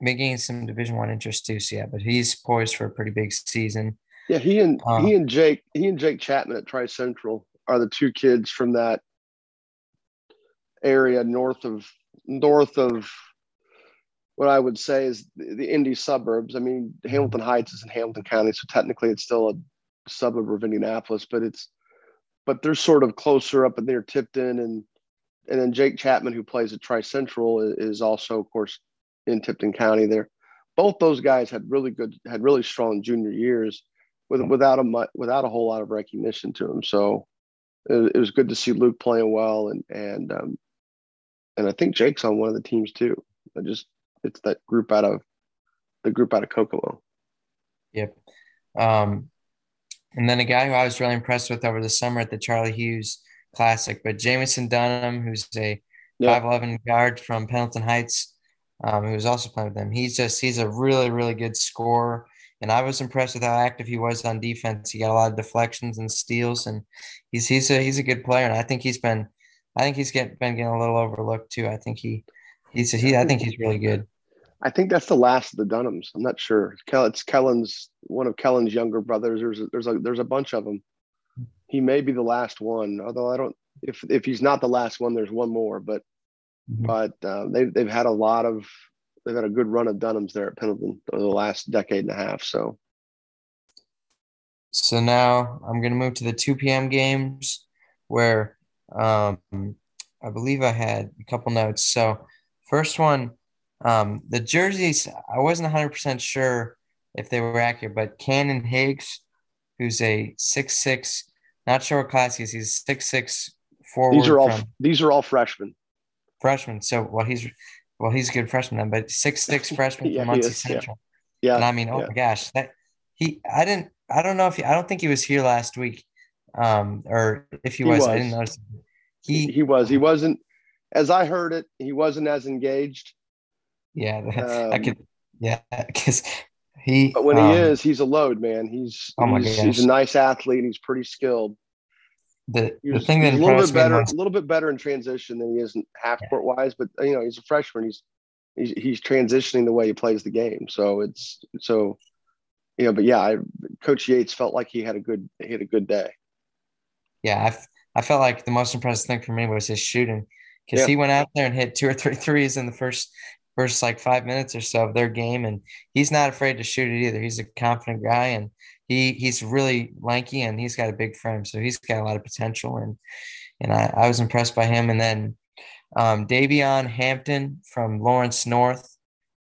making some Division One interest too. So yeah, but he's poised for a pretty big season. Yeah, he and um, he and Jake, he and Jake Chapman at Tri Central are the two kids from that area north of north of what I would say is the, the Indy suburbs. I mean, Hamilton Heights is in Hamilton County, so technically it's still a suburb of Indianapolis, but it's but they're sort of closer up in near Tipton and and then Jake Chapman, who plays at Tri Central, is also, of course, in Tipton County. There, both those guys had really good, had really strong junior years, with without a without a whole lot of recognition to them. So it, was good to see Luke playing well, and and um, and I think Jake's on one of the teams too. I just it's that group out of the group out of Kokomo. Yep. Um, and then a guy who I was really impressed with over the summer at the Charlie Hughes Classic, but Jamison Dunham, who's a yep. 5'11 guard from Pendleton Heights, um, who was also playing with them. He's just he's a really really good scorer, and I was impressed with how active he was on defense. He got a lot of deflections and steals, and he's he's a he's a good player, and I think he's been I think he's get, been getting a little overlooked too. I think he he's he I think he's really good. I think that's the last of the Dunhams. I'm not sure. It's Kellen's one of Kellen's younger brothers. There's a, there's a there's a bunch of them. He may be the last one, although I don't. If if he's not the last one, there's one more. But mm-hmm. but uh, they've they've had a lot of they've had a good run of Dunhams there at Pendleton over the last decade and a half. So. So now I'm going to move to the 2 p.m. games where um, I believe I had a couple notes. So first one, um, the jerseys, I wasn't 100% sure if they were accurate, but Cannon Higgs, who's a six six, not sure what class he is. He's six six forward. These are all these are all freshmen. Freshmen. So well, he's well, he's a good freshman then, but six six freshman yeah, from Muncie Central. Yeah. yeah. And I mean, oh yeah. my gosh, that he I didn't I don't know if he, I don't think he was here last week. Um, or if he, he was, was, I didn't notice. He he was. He wasn't as I heard it, he wasn't as engaged. Yeah, um, I could yeah, because he but when um, he is, he's a load, man. He's oh my he's, he's a nice athlete and he's pretty skilled. The, the thing that a little bit better, a little bit better in transition than he is in half court wise, but you know he's a freshman. He's, he's he's transitioning the way he plays the game. So it's so you know, but yeah, I, Coach Yates felt like he had a good he had a good day. Yeah, I, I felt like the most impressive thing for me was his shooting because yeah. he went out there and hit two or three threes in the first first like five minutes or so of their game, and he's not afraid to shoot it either. He's a confident guy, and he he's really lanky and he's got a big frame, so he's got a lot of potential. And and I, I was impressed by him. And then um, Davion Hampton from Lawrence North,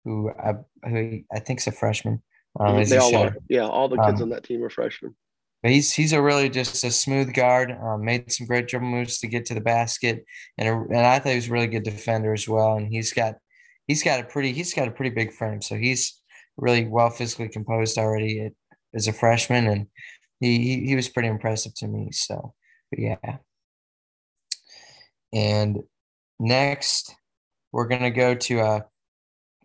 who I who I think's a freshman. Um, they all are. Yeah, all the kids um, on that team are freshmen. He's he's a really just a smooth guard. Um, made some great dribble moves to get to the basket, and a, and I thought he was a really good defender as well. And he's got he's got a pretty he's got a pretty big frame, so he's really well physically composed already as a freshman, and he, he he was pretty impressive to me. So, but yeah. And next, we're gonna go to uh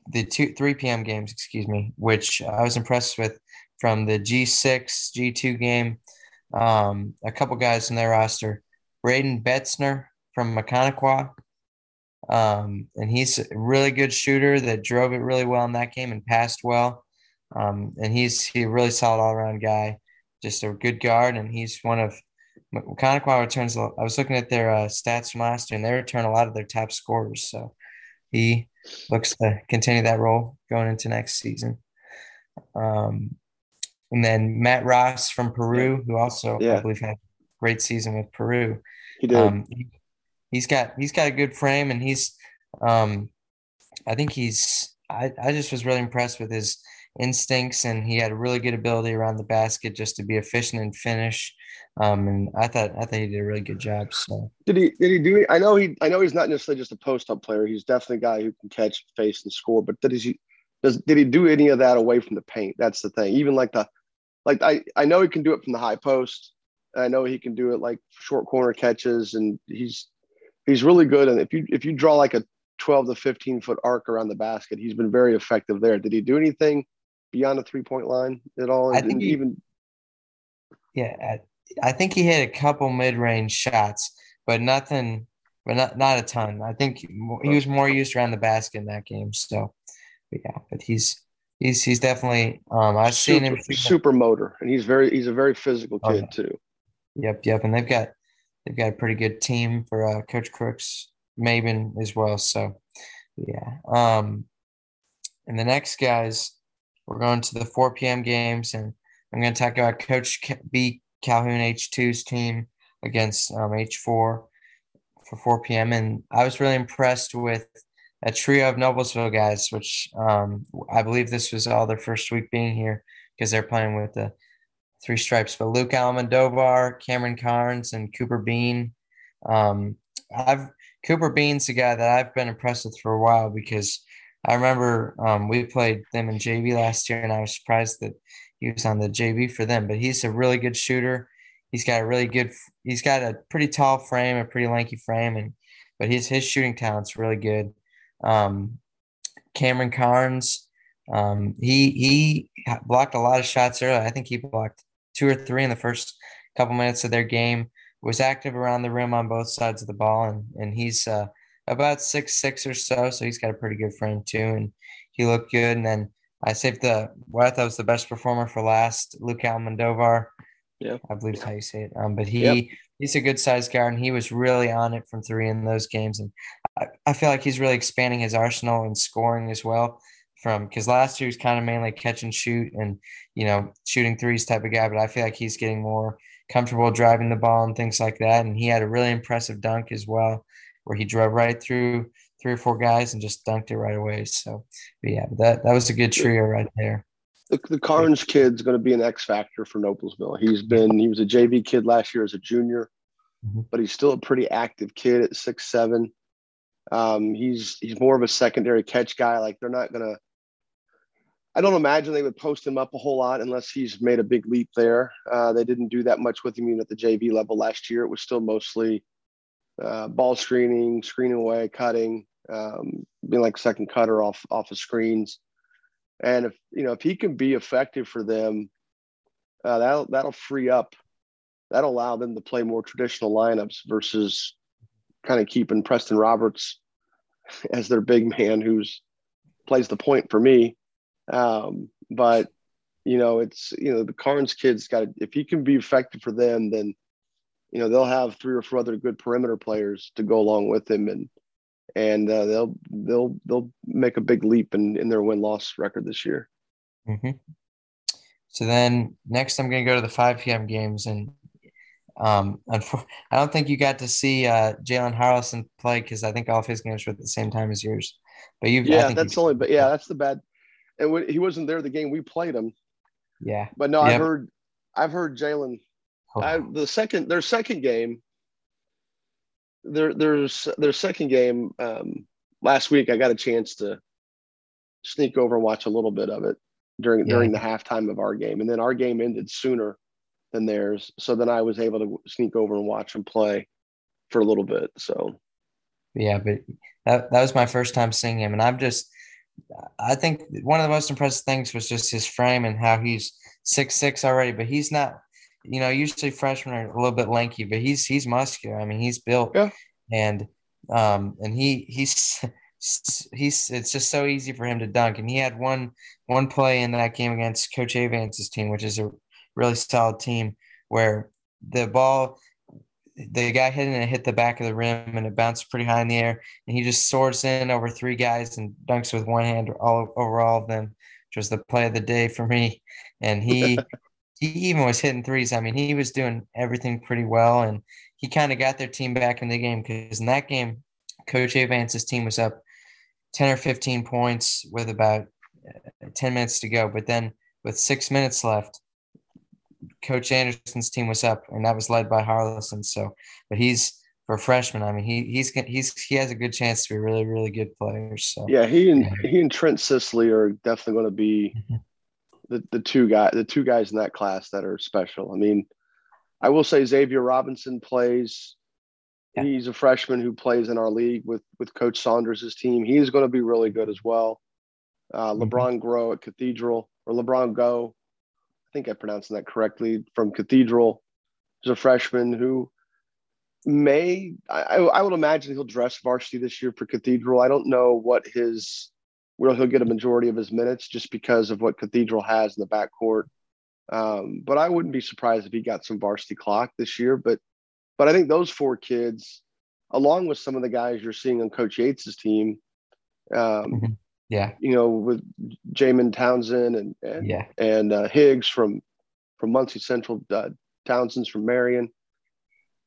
the two 3 p.m. games, excuse me, which I was impressed with from the G6 G2 game. Um, a couple guys in their roster, Braden Betzner from Maconaquah, um, and he's a really good shooter that drove it really well in that game and passed well. Um, and he's he a really solid all around guy, just a good guard. And he's one of Maconaquah returns. I was looking at their uh, stats from last year, and they return a lot of their top scorers. So he looks to continue that role going into next season. Um, and then Matt Ross from Peru, who also yeah. I believe had a great season with Peru. He did. Um, he, he's got he's got a good frame and he's um I think he's I, I just was really impressed with his instincts and he had a really good ability around the basket just to be efficient and finish. Um, and I thought I thought he did a really good job. So did he did he do I know he I know he's not necessarily just a post up player. He's definitely a guy who can catch, face, and score. But did he does did he do any of that away from the paint? That's the thing. Even like the like I I know he can do it from the high post. I know he can do it like short corner catches, and he's he's really good. And if you if you draw like a 12 to 15 foot arc around the basket, he's been very effective there. Did he do anything beyond the three point line at all? I think he, even yeah, I think he hit a couple mid range shots, but nothing. but not not a ton. I think he was more used around the basket in that game. So, but yeah, but he's he's he's definitely. Um, I've super, seen him super motor, and he's very he's a very physical kid oh, yeah. too. Yep, yep, and they've got they've got a pretty good team for uh, Coach Crooks, Maven as well. So, yeah. Um, and the next guys, we're going to the 4 p.m. games, and I'm going to talk about Coach B Calhoun H2's team against um, H4 for 4 p.m. And I was really impressed with a trio of Noblesville guys, which um, I believe this was all their first week being here because they're playing with the three stripes. But Luke Almodovar, Cameron Carnes, and Cooper Bean. Um, I've Cooper Bean's the guy that I've been impressed with for a while because I remember um, we played them in JV last year, and I was surprised that he was on the JV for them. But he's a really good shooter. He's got a really good. He's got a pretty tall frame, a pretty lanky frame, and but his his shooting talent's really good. Um, Cameron Carnes, um, he he blocked a lot of shots early. I think he blocked two or three in the first couple minutes of their game. Was active around the rim on both sides of the ball, and and he's uh, about six six or so, so he's got a pretty good frame too, and he looked good. And then I saved the what I thought was the best performer for last, Luke Almodovar. Yeah, I believe how you say it. Um, but he yep. He's a good sized guard, and he was really on it from three in those games. And I, I feel like he's really expanding his arsenal and scoring as well. From because last year he was kind of mainly catch and shoot and you know shooting threes type of guy, but I feel like he's getting more comfortable driving the ball and things like that. And he had a really impressive dunk as well where he drove right through three or four guys and just dunked it right away. So, yeah, that that was a good trio right there. The, the Carnes kid's going to be an X factor for Noblesville. He's been he was a JV kid last year as a junior, mm-hmm. but he's still a pretty active kid at six seven. Um, he's he's more of a secondary catch guy. Like they're not gonna. I don't imagine they would post him up a whole lot unless he's made a big leap there. Uh, they didn't do that much with him even at the JV level last year. It was still mostly uh, ball screening, screening away, cutting, um, being like second cutter off off of screens. And if you know if he can be effective for them, uh, that'll that'll free up, that'll allow them to play more traditional lineups versus kind of keeping Preston Roberts as their big man who's plays the point for me. Um, but you know, it's you know the Carnes kids got if he can be effective for them, then you know they'll have three or four other good perimeter players to go along with him and and uh, they'll they'll they'll make a big leap in in their win loss record this year. Mm-hmm. So then next, I'm going to go to the 5 p.m. games, and um, I don't think you got to see uh, Jalen Haralson play because I think all of his games were at the same time as yours. But you, yeah, that's only, but yeah, that's the bad. And when, he wasn't there the game we played him. Yeah, but no, yep. I've heard, I've heard Jalen I, the second their second game, their there's their second game um, last week. I got a chance to sneak over and watch a little bit of it during yeah. during the halftime of our game, and then our game ended sooner than theirs. So then I was able to sneak over and watch them play for a little bit. So yeah, but that that was my first time seeing him, and I'm just I think one of the most impressive things was just his frame and how he's six six already, but he's not you know, usually freshmen are a little bit lanky, but he's he's muscular. I mean, he's built, yeah. and um, and he he's he's it's just so easy for him to dunk. And he had one one play in that game against Coach Avance's team, which is a really solid team, where the ball the guy hitting it hit the back of the rim and it bounced pretty high in the air, and he just soars in over three guys and dunks with one hand all over all of them, which was the play of the day for me. And he he even was hitting threes. I mean, he was doing everything pretty well, and he kind of got their team back in the game because in that game, Coach Avance's team was up 10 or 15 points with about uh, 10 minutes to go. But then with six minutes left, Coach Anderson's team was up, and that was led by Haralson. So, but he's for a freshman. I mean, he he's he's he has a good chance to be a really really good player. So yeah, he and yeah. he and Trent Sisley are definitely going to be mm-hmm the, the two guys the two guys in that class that are special. I mean, I will say Xavier Robinson plays. Yeah. He's a freshman who plays in our league with with Coach Saunders' team. He's going to be really good as well. Uh, mm-hmm. LeBron Grow at Cathedral or LeBron Go, I think I pronounced that correctly from Cathedral. He's a freshman who may I, I would imagine he'll dress varsity this year for Cathedral. I don't know what his where he'll get a majority of his minutes just because of what Cathedral has in the backcourt. Um, but I wouldn't be surprised if he got some varsity clock this year. But but I think those four kids, along with some of the guys you're seeing on Coach Yates's team, um, mm-hmm. yeah, you know, with Jamin Townsend and and yeah. and uh, Higgs from from Muncie Central, uh, Townsend's from Marion.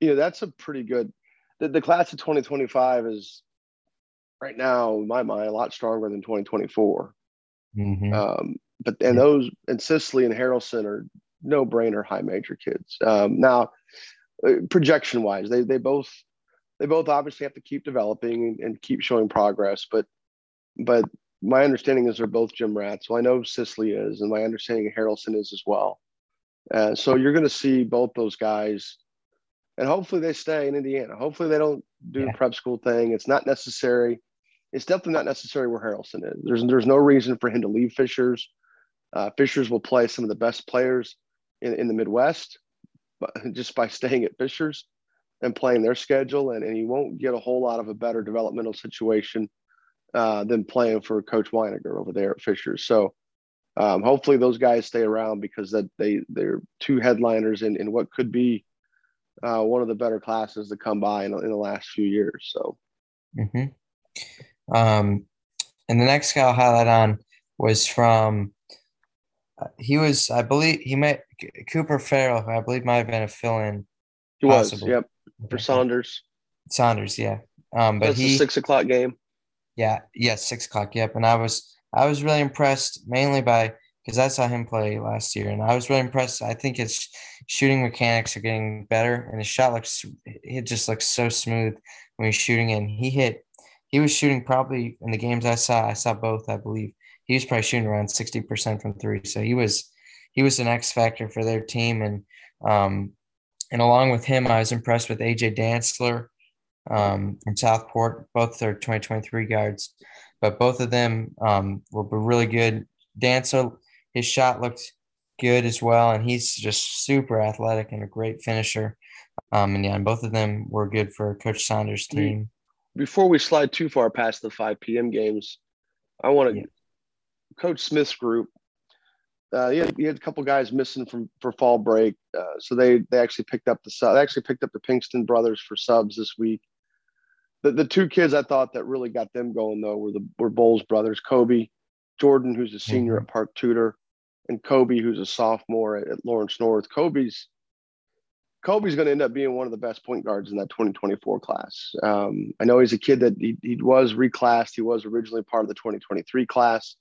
You know, that's a pretty good. The, the class of 2025 is right now, in my mind, a lot stronger than 2024. Mm-hmm. Um, but and those and Sisley and Haralson are no brainer high major kids. Um, now, uh, projection wise, they they both they both obviously have to keep developing and, and, keep showing progress. But but my understanding is they're both gym rats. So I know Sisley is, and my understanding Haralson is as well. Uh, so you're going to see both those guys, and hopefully they stay in Indiana. Hopefully they don't do yeah. prep school thing. It's not necessary. It's definitely not necessary where Haralson is. There's there's no reason for him to leave Fishers. Uh, Fishers will play some of the best players in, in the Midwest, but just by staying at Fishers and playing their schedule, and, and he won't get a whole lot of a better developmental situation uh, than playing for Coach Winegar over there at Fishers. So um, hopefully those guys stay around because that they they're two headliners in, in what could be uh, one of the better classes to come by in, in the last few years. So. Mm-hmm. Um, and the next guy I'll highlight on was from he was, I believe, he met Cooper Farrell, who I believe might have been a fill-in. He possibly. was, yep, for Saunders. Saunders, yeah. Um, but That's he six o'clock game. Yeah, yeah, six o'clock. Yep, and I was I was really impressed mainly by because I saw him play last year, and I was really impressed. I think his shooting mechanics are getting better, and his shot looks it just looks so smooth when he's shooting. And he hit, he was shooting probably in the games I saw. I saw both, I believe he was probably shooting around 60% from three. So he was he was an X factor for their team. And um, and along with him, I was impressed with AJ Dantzler um, from Southport, both their 2023 guards. But both of them um, were, were really good. Dantzler, his shot looked good as well, and he's just super athletic and a great finisher. Um, and yeah, and both of them were good for Coach Saunders' team. Before we slide too far past the 5 p.m. games, I want to yeah. Coach Smith's group. Uh, he, had, he had a couple guys missing from for fall break, uh, so they they actually picked up the sub. They actually picked up the Pinkston brothers for subs this week. The the two kids I thought that really got them going though were the were Bowles brothers, Kobe Jordan, who's a senior mm-hmm. at Park Tudor, and Kobe, who's a sophomore at, at Lawrence North. Kobe's Kobe's going to end up being one of the best point guards in that 2024 class. Um, I know he's a kid that he, he was reclassed. He was originally part of the 2023 class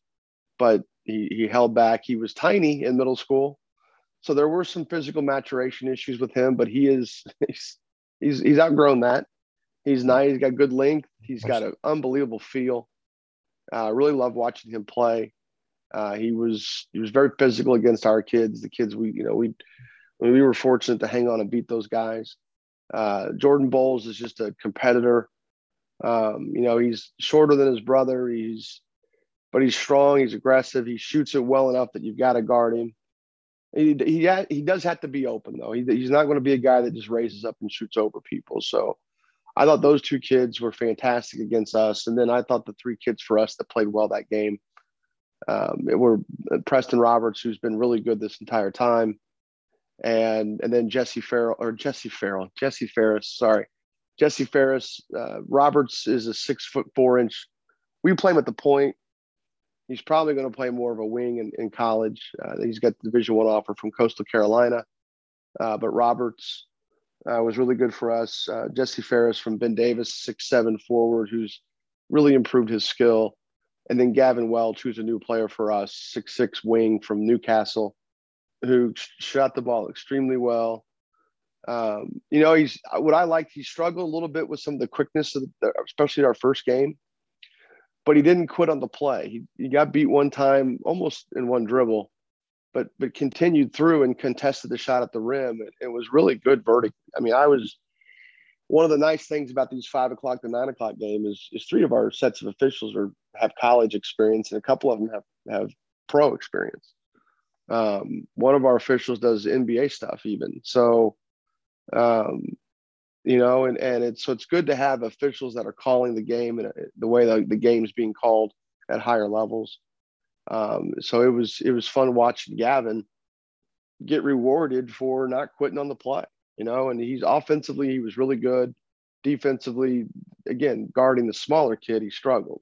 but he, he held back. He was tiny in middle school. So there were some physical maturation issues with him, but he is he's he's, he's outgrown that. He's nice. He's got good length. He's got an unbelievable feel. I uh, really love watching him play. Uh, he was he was very physical against our kids. The kids we you know we we were fortunate to hang on and beat those guys. Uh, Jordan Bowles is just a competitor. Um, you know he's shorter than his brother. He's but he's strong. He's aggressive. He shoots it well enough that you've got to guard him. He he, ha- he does have to be open though. He, he's not going to be a guy that just raises up and shoots over people. So I thought those two kids were fantastic against us, and then I thought the three kids for us that played well that game um, were Preston Roberts, who's been really good this entire time, and and then Jesse Farrell or Jesse Farrell, Jesse Ferris, sorry, Jesse Ferris. Uh, Roberts is a six foot four inch. We play him at the point. He's probably going to play more of a wing in, in college. Uh, he's got the Division One offer from Coastal Carolina, uh, but Roberts uh, was really good for us. Uh, Jesse Ferris from Ben Davis, six seven forward, who's really improved his skill, and then Gavin Welch, who's a new player for us, six six wing from Newcastle, who shot the ball extremely well. Um, you know, he's what I liked. He struggled a little bit with some of the quickness, of the, especially our first game but he didn't quit on the play. He, he got beat one time, almost in one dribble, but but continued through and contested the shot at the rim. It, it was really good verdict. I mean, I was one of the nice things about these five o'clock to nine o'clock game is is three of our sets of officials are have college experience and a couple of them have have pro experience. Um, one of our officials does NBA stuff even. So, um, you know, and, and it's so it's good to have officials that are calling the game and uh, the way the, the game's being called at higher levels. Um, so it was it was fun watching Gavin get rewarded for not quitting on the play, you know, and he's offensively he was really good. Defensively, again, guarding the smaller kid, he struggled,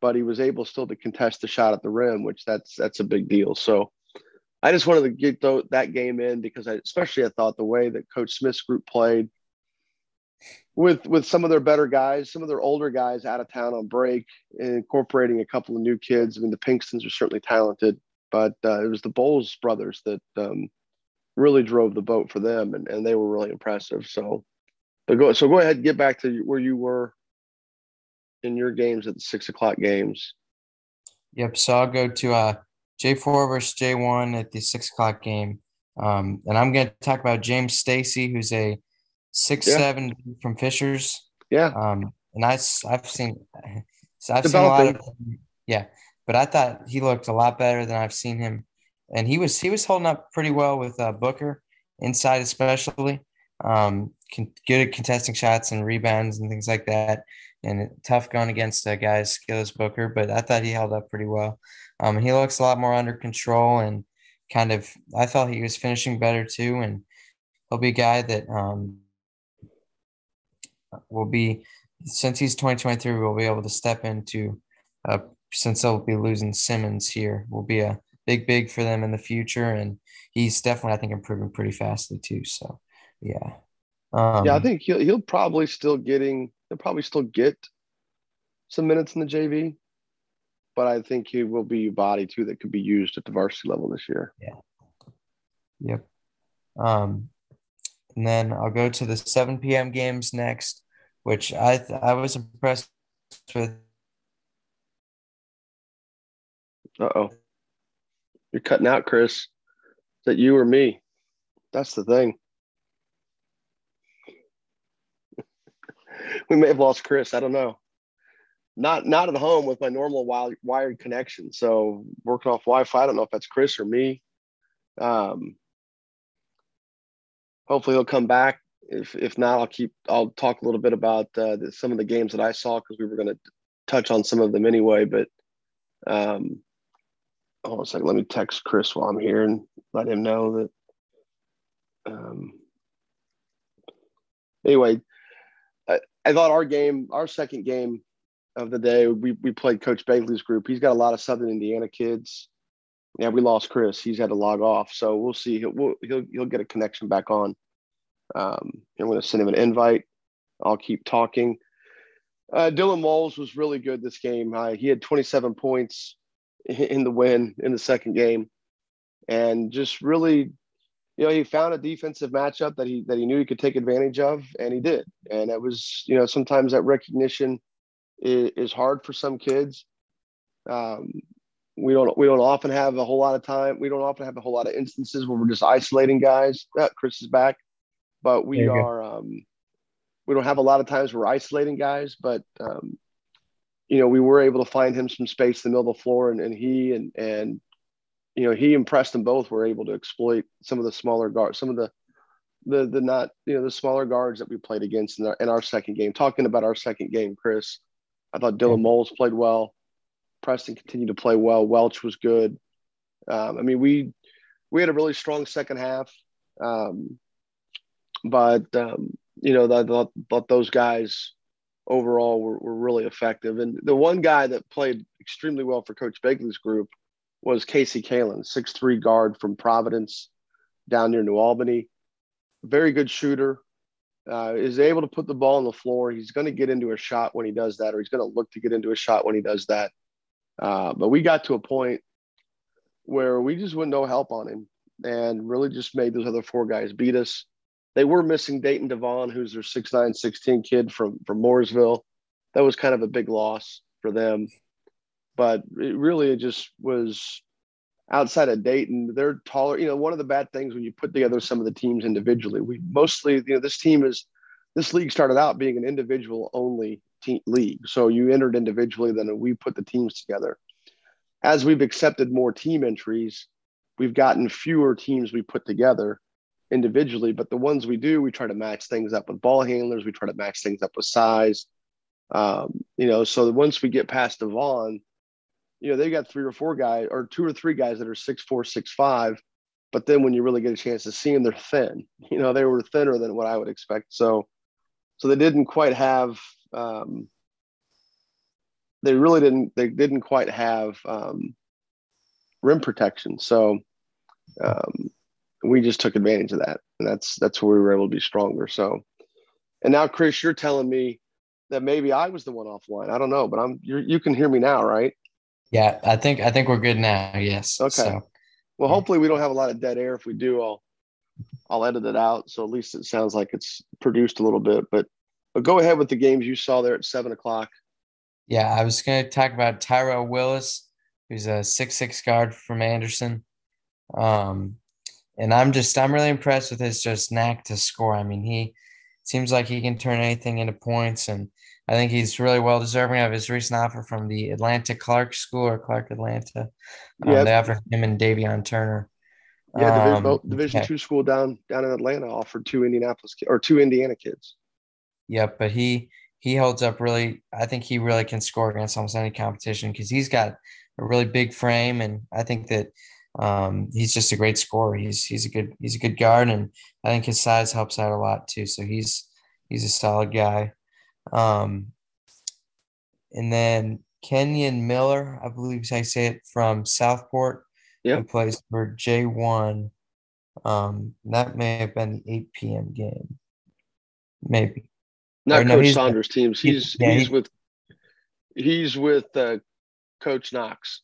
but he was able still to contest the shot at the rim, which that's that's a big deal. So I just wanted to get th- that game in because I especially I thought the way that Coach Smith's group played with with some of their better guys, some of their older guys out of town on break, incorporating a couple of new kids. I mean, the Pinkstons are certainly talented, but uh, it was the Bowles brothers that um, really drove the boat for them, and, and they were really impressive. So, but go so go ahead and get back to where you were in your games at the six o'clock games. Yep. So I'll go to uh, J4 versus J1 at the six o'clock game. Um, and I'm going to talk about James Stacy, who's a six yeah. seven from Fishers. Yeah. Um, and I I've seen so I've seen a lot of yeah, but I thought he looked a lot better than I've seen him, and he was he was holding up pretty well with uh, Booker inside especially. Um, can, good at contesting shots and rebounds and things like that, and tough going against a guy as skilled as Booker. But I thought he held up pretty well. Um, he looks a lot more under control and kind of. I thought he was finishing better too, and he'll be a guy that um, will be since he's 2023 we'll be able to step into uh, since they'll be losing Simmons here will be a big big for them in the future and he's definitely I think improving pretty fastly too so yeah um, yeah I think he'll he'll probably still getting he'll probably still get some minutes in the JV but I think he will be a body too that could be used at the varsity level this year yeah yep um and then I'll go to the 7 p.m. games next, which I I was impressed with. Uh oh, you're cutting out, Chris. Is that you or me? That's the thing. we may have lost Chris. I don't know. Not not at home with my normal wild, wired connection. So working off Wi-Fi. I don't know if that's Chris or me. Um, hopefully he'll come back. If if not, I'll keep. I'll talk a little bit about uh, the, some of the games that I saw because we were going to touch on some of them anyway. But um, hold on a second. Let me text Chris while I'm here and let him know that. Um, anyway, I, I thought our game, our second game of the day, we we played Coach Begley's group. He's got a lot of Southern Indiana kids yeah, we lost Chris. He's had to log off, so we'll see. He'll we'll, he'll he'll get a connection back on. Um, I'm going to send him an invite. I'll keep talking. Uh, Dylan Walls was really good this game. Uh, he had 27 points in the win in the second game, and just really, you know, he found a defensive matchup that he that he knew he could take advantage of, and he did. And it was, you know, sometimes that recognition is, is hard for some kids. Um, we don't we don't often have a whole lot of time. We don't often have a whole lot of instances where we're just isolating guys. Yeah, Chris is back, but we are um, we don't have a lot of times we're isolating guys. But um, you know, we were able to find him some space in the middle of the floor, and, and he and and you know he impressed them both. Were able to exploit some of the smaller guards, some of the the the not you know the smaller guards that we played against in our, in our second game. Talking about our second game, Chris, I thought Dylan yeah. Moles played well. Preston continued to play well. Welch was good. Um, I mean, we we had a really strong second half, um, but um, you know, I thought, thought those guys overall were, were really effective. And the one guy that played extremely well for Coach Begley's group was Casey Kalen, six three guard from Providence, down near New Albany. Very good shooter. Uh, is able to put the ball on the floor. He's going to get into a shot when he does that, or he's going to look to get into a shot when he does that. Uh, but we got to a point where we just went no help on him and really just made those other four guys beat us. They were missing Dayton Devon, who's their 6'9, 16 kid from, from Mooresville. That was kind of a big loss for them. But it really it just was outside of Dayton. They're taller. You know, one of the bad things when you put together some of the teams individually, we mostly, you know, this team is, this league started out being an individual only team league. So you entered individually, then we put the teams together. As we've accepted more team entries, we've gotten fewer teams we put together. individually, but the ones we do, we try to match things up with ball handlers. We try to match things up with size. Um, you know, so once we get past Devon, you know, they got three or four guys or two or three guys that are six four, six five. But then when you really get a chance to see them, they're thin. You know, they were thinner than what I would expect. So, so they didn't quite have. Um, they really didn't. They didn't quite have um, rim protection. So, um, we just took advantage of that, and that's that's where we were able to be stronger. So, and now, Chris, you're telling me that maybe I was the one offline. I don't know, but I'm you you can hear me now, right? Yeah, I think I think we're good now. Yes. Okay. So, well, hopefully we don't have a lot of dead air. If we do, I'll I'll edit it out so at least it sounds like it's produced a little bit. But but go ahead with the games you saw there at seven o'clock. Yeah, I was going to talk about Tyrell Willis, who's a six six guard from Anderson. Um, and I'm just I'm really impressed with his just knack to score. I mean, he seems like he can turn anything into points, and I think he's really well deserving of his recent offer from the Atlanta Clark School or Clark Atlanta. Um, yep. They offered him and Davion Turner. Yeah, division, um, division two school down down in Atlanta offered two Indianapolis or two Indiana kids. Yep, but he he holds up really. I think he really can score against almost any competition because he's got a really big frame, and I think that um, he's just a great scorer. He's he's a good he's a good guard, and I think his size helps out a lot too. So he's he's a solid guy. Um, and then Kenyon Miller, I believe I say it from Southport, yep. who plays for J1. Um, that may have been the 8 p.m. game. Maybe. Not or, Coach no, Saunders' teams. He's yeah, he's, with he's with uh, Coach Knox.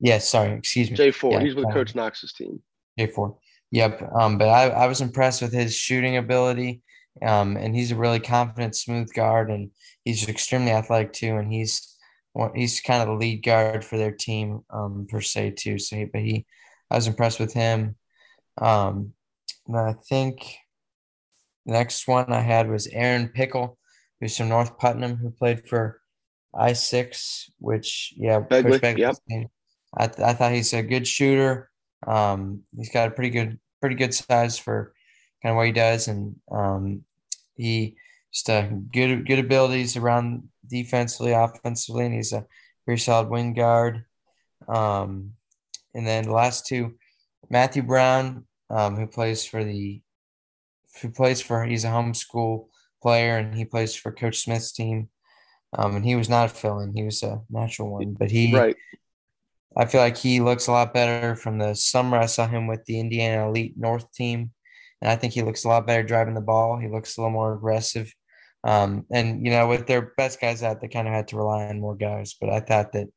Yes, yeah, sorry, excuse me. J four. Yeah, he's with um, Coach Knox's team. J four. Yep. Um, but I, I was impressed with his shooting ability. Um, and he's a really confident, smooth guard, and he's extremely athletic too. And he's he's kind of the lead guard for their team um, per se too. So, he, but he, I was impressed with him. Um, and I think the next one I had was Aaron Pickle, who's from North Putnam, who played for I six, which yeah, Begley, yep. I, th- I thought he's a good shooter. Um, he's got a pretty good pretty good size for kind of what he does, and um, he just a good good abilities around defensively, offensively, and he's a very solid wing guard. Um, and then the last two, Matthew Brown, um, who plays for the who plays for he's a homeschool player and he plays for Coach Smith's team. Um, and he was not a fill-in; he was a natural one. But he, right. I feel like he looks a lot better from the summer I saw him with the Indiana Elite North team. And I think he looks a lot better driving the ball. He looks a little more aggressive. Um, and, you know, with their best guys out, they kind of had to rely on more guys. But I thought that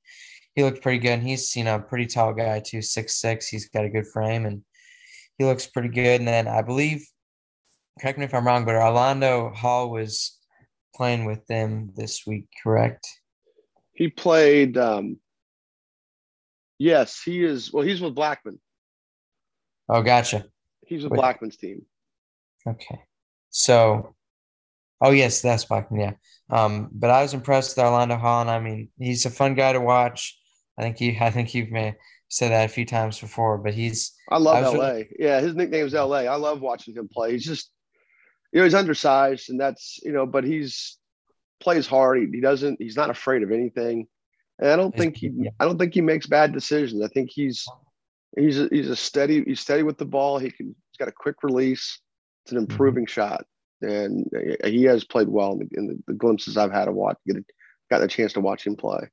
he looked pretty good. And he's, you know, a pretty tall guy, too, six six. He's got a good frame and he looks pretty good. And then I believe, correct me if I'm wrong, but Orlando Hall was playing with them this week, correct? He played. Um, yes, he is. Well, he's with Blackman. Oh, gotcha. He's with Wait. Blackman's team. Okay. So, oh yes, that's Blackman. Yeah. Um, but I was impressed with Orlando Holland. I mean, he's a fun guy to watch. I think he. I think you've may said that a few times before, but he's. I love I LA. Really, yeah, his nickname is LA. I love watching him play. He's just, you know, he's undersized, and that's you know, but he's plays hard. He, he doesn't. He's not afraid of anything. And I don't think he. Yeah. I don't think he makes bad decisions. I think he's he's a, he's a steady he's steady with the ball. He can he's got a quick release. It's an mm-hmm. improving mm-hmm. shot, and he has played well in, the, in the, the, glimpses I've had to watch. Get got a chance to watch him play.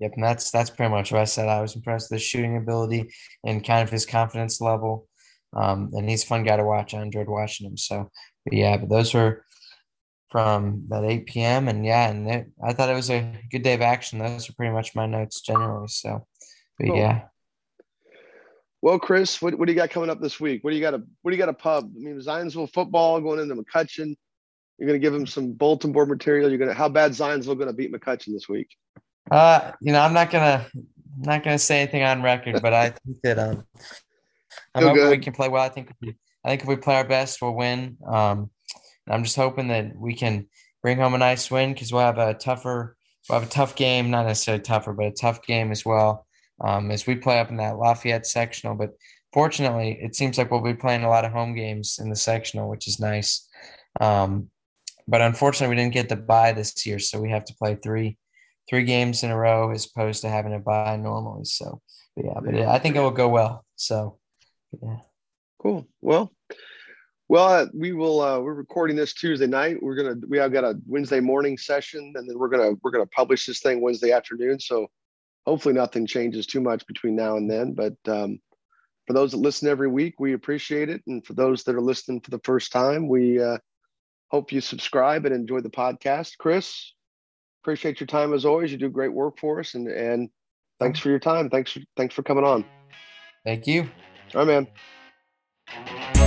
Yep, and that's that's pretty much what I said. I was impressed with his shooting ability and kind of his confidence level. Um, and he's a fun guy to watch. I enjoyed watching him. So, but yeah, but those were from that 8 p.m. And yeah, and it, I thought it was a good day of action. Those are pretty much my notes generally. So, but cool. yeah. Well, Chris, what, what do you got coming up this week? What do you got a what do you got a pub? I mean, Zionsville football going into McCutcheon. You're going to give him some bulletin board material. You're going to how bad Zionsville going to beat McCutcheon this week? Uh, you know, I'm not gonna not gonna say anything on record, but I think that um, I'm Feel hoping we can play well. I think we, I think if we play our best, we'll win. Um, I'm just hoping that we can bring home a nice win because we'll have a tougher, we'll have a tough game, not necessarily tougher, but a tough game as well um, as we play up in that Lafayette sectional. But fortunately, it seems like we'll be playing a lot of home games in the sectional, which is nice. Um, but unfortunately, we didn't get the bye this year, so we have to play three three games in a row as opposed to having a bye normally. So yeah, but yeah, I think it will go well. So yeah, cool. Well, well, uh, we will. Uh, we're recording this Tuesday night. We're gonna. We have got a Wednesday morning session, and then we're gonna we're gonna publish this thing Wednesday afternoon. So hopefully nothing changes too much between now and then. But um, for those that listen every week, we appreciate it, and for those that are listening for the first time, we uh, hope you subscribe and enjoy the podcast. Chris, appreciate your time as always. You do great work for us, and and thanks for your time. Thanks for thanks for coming on. Thank you. All right, man.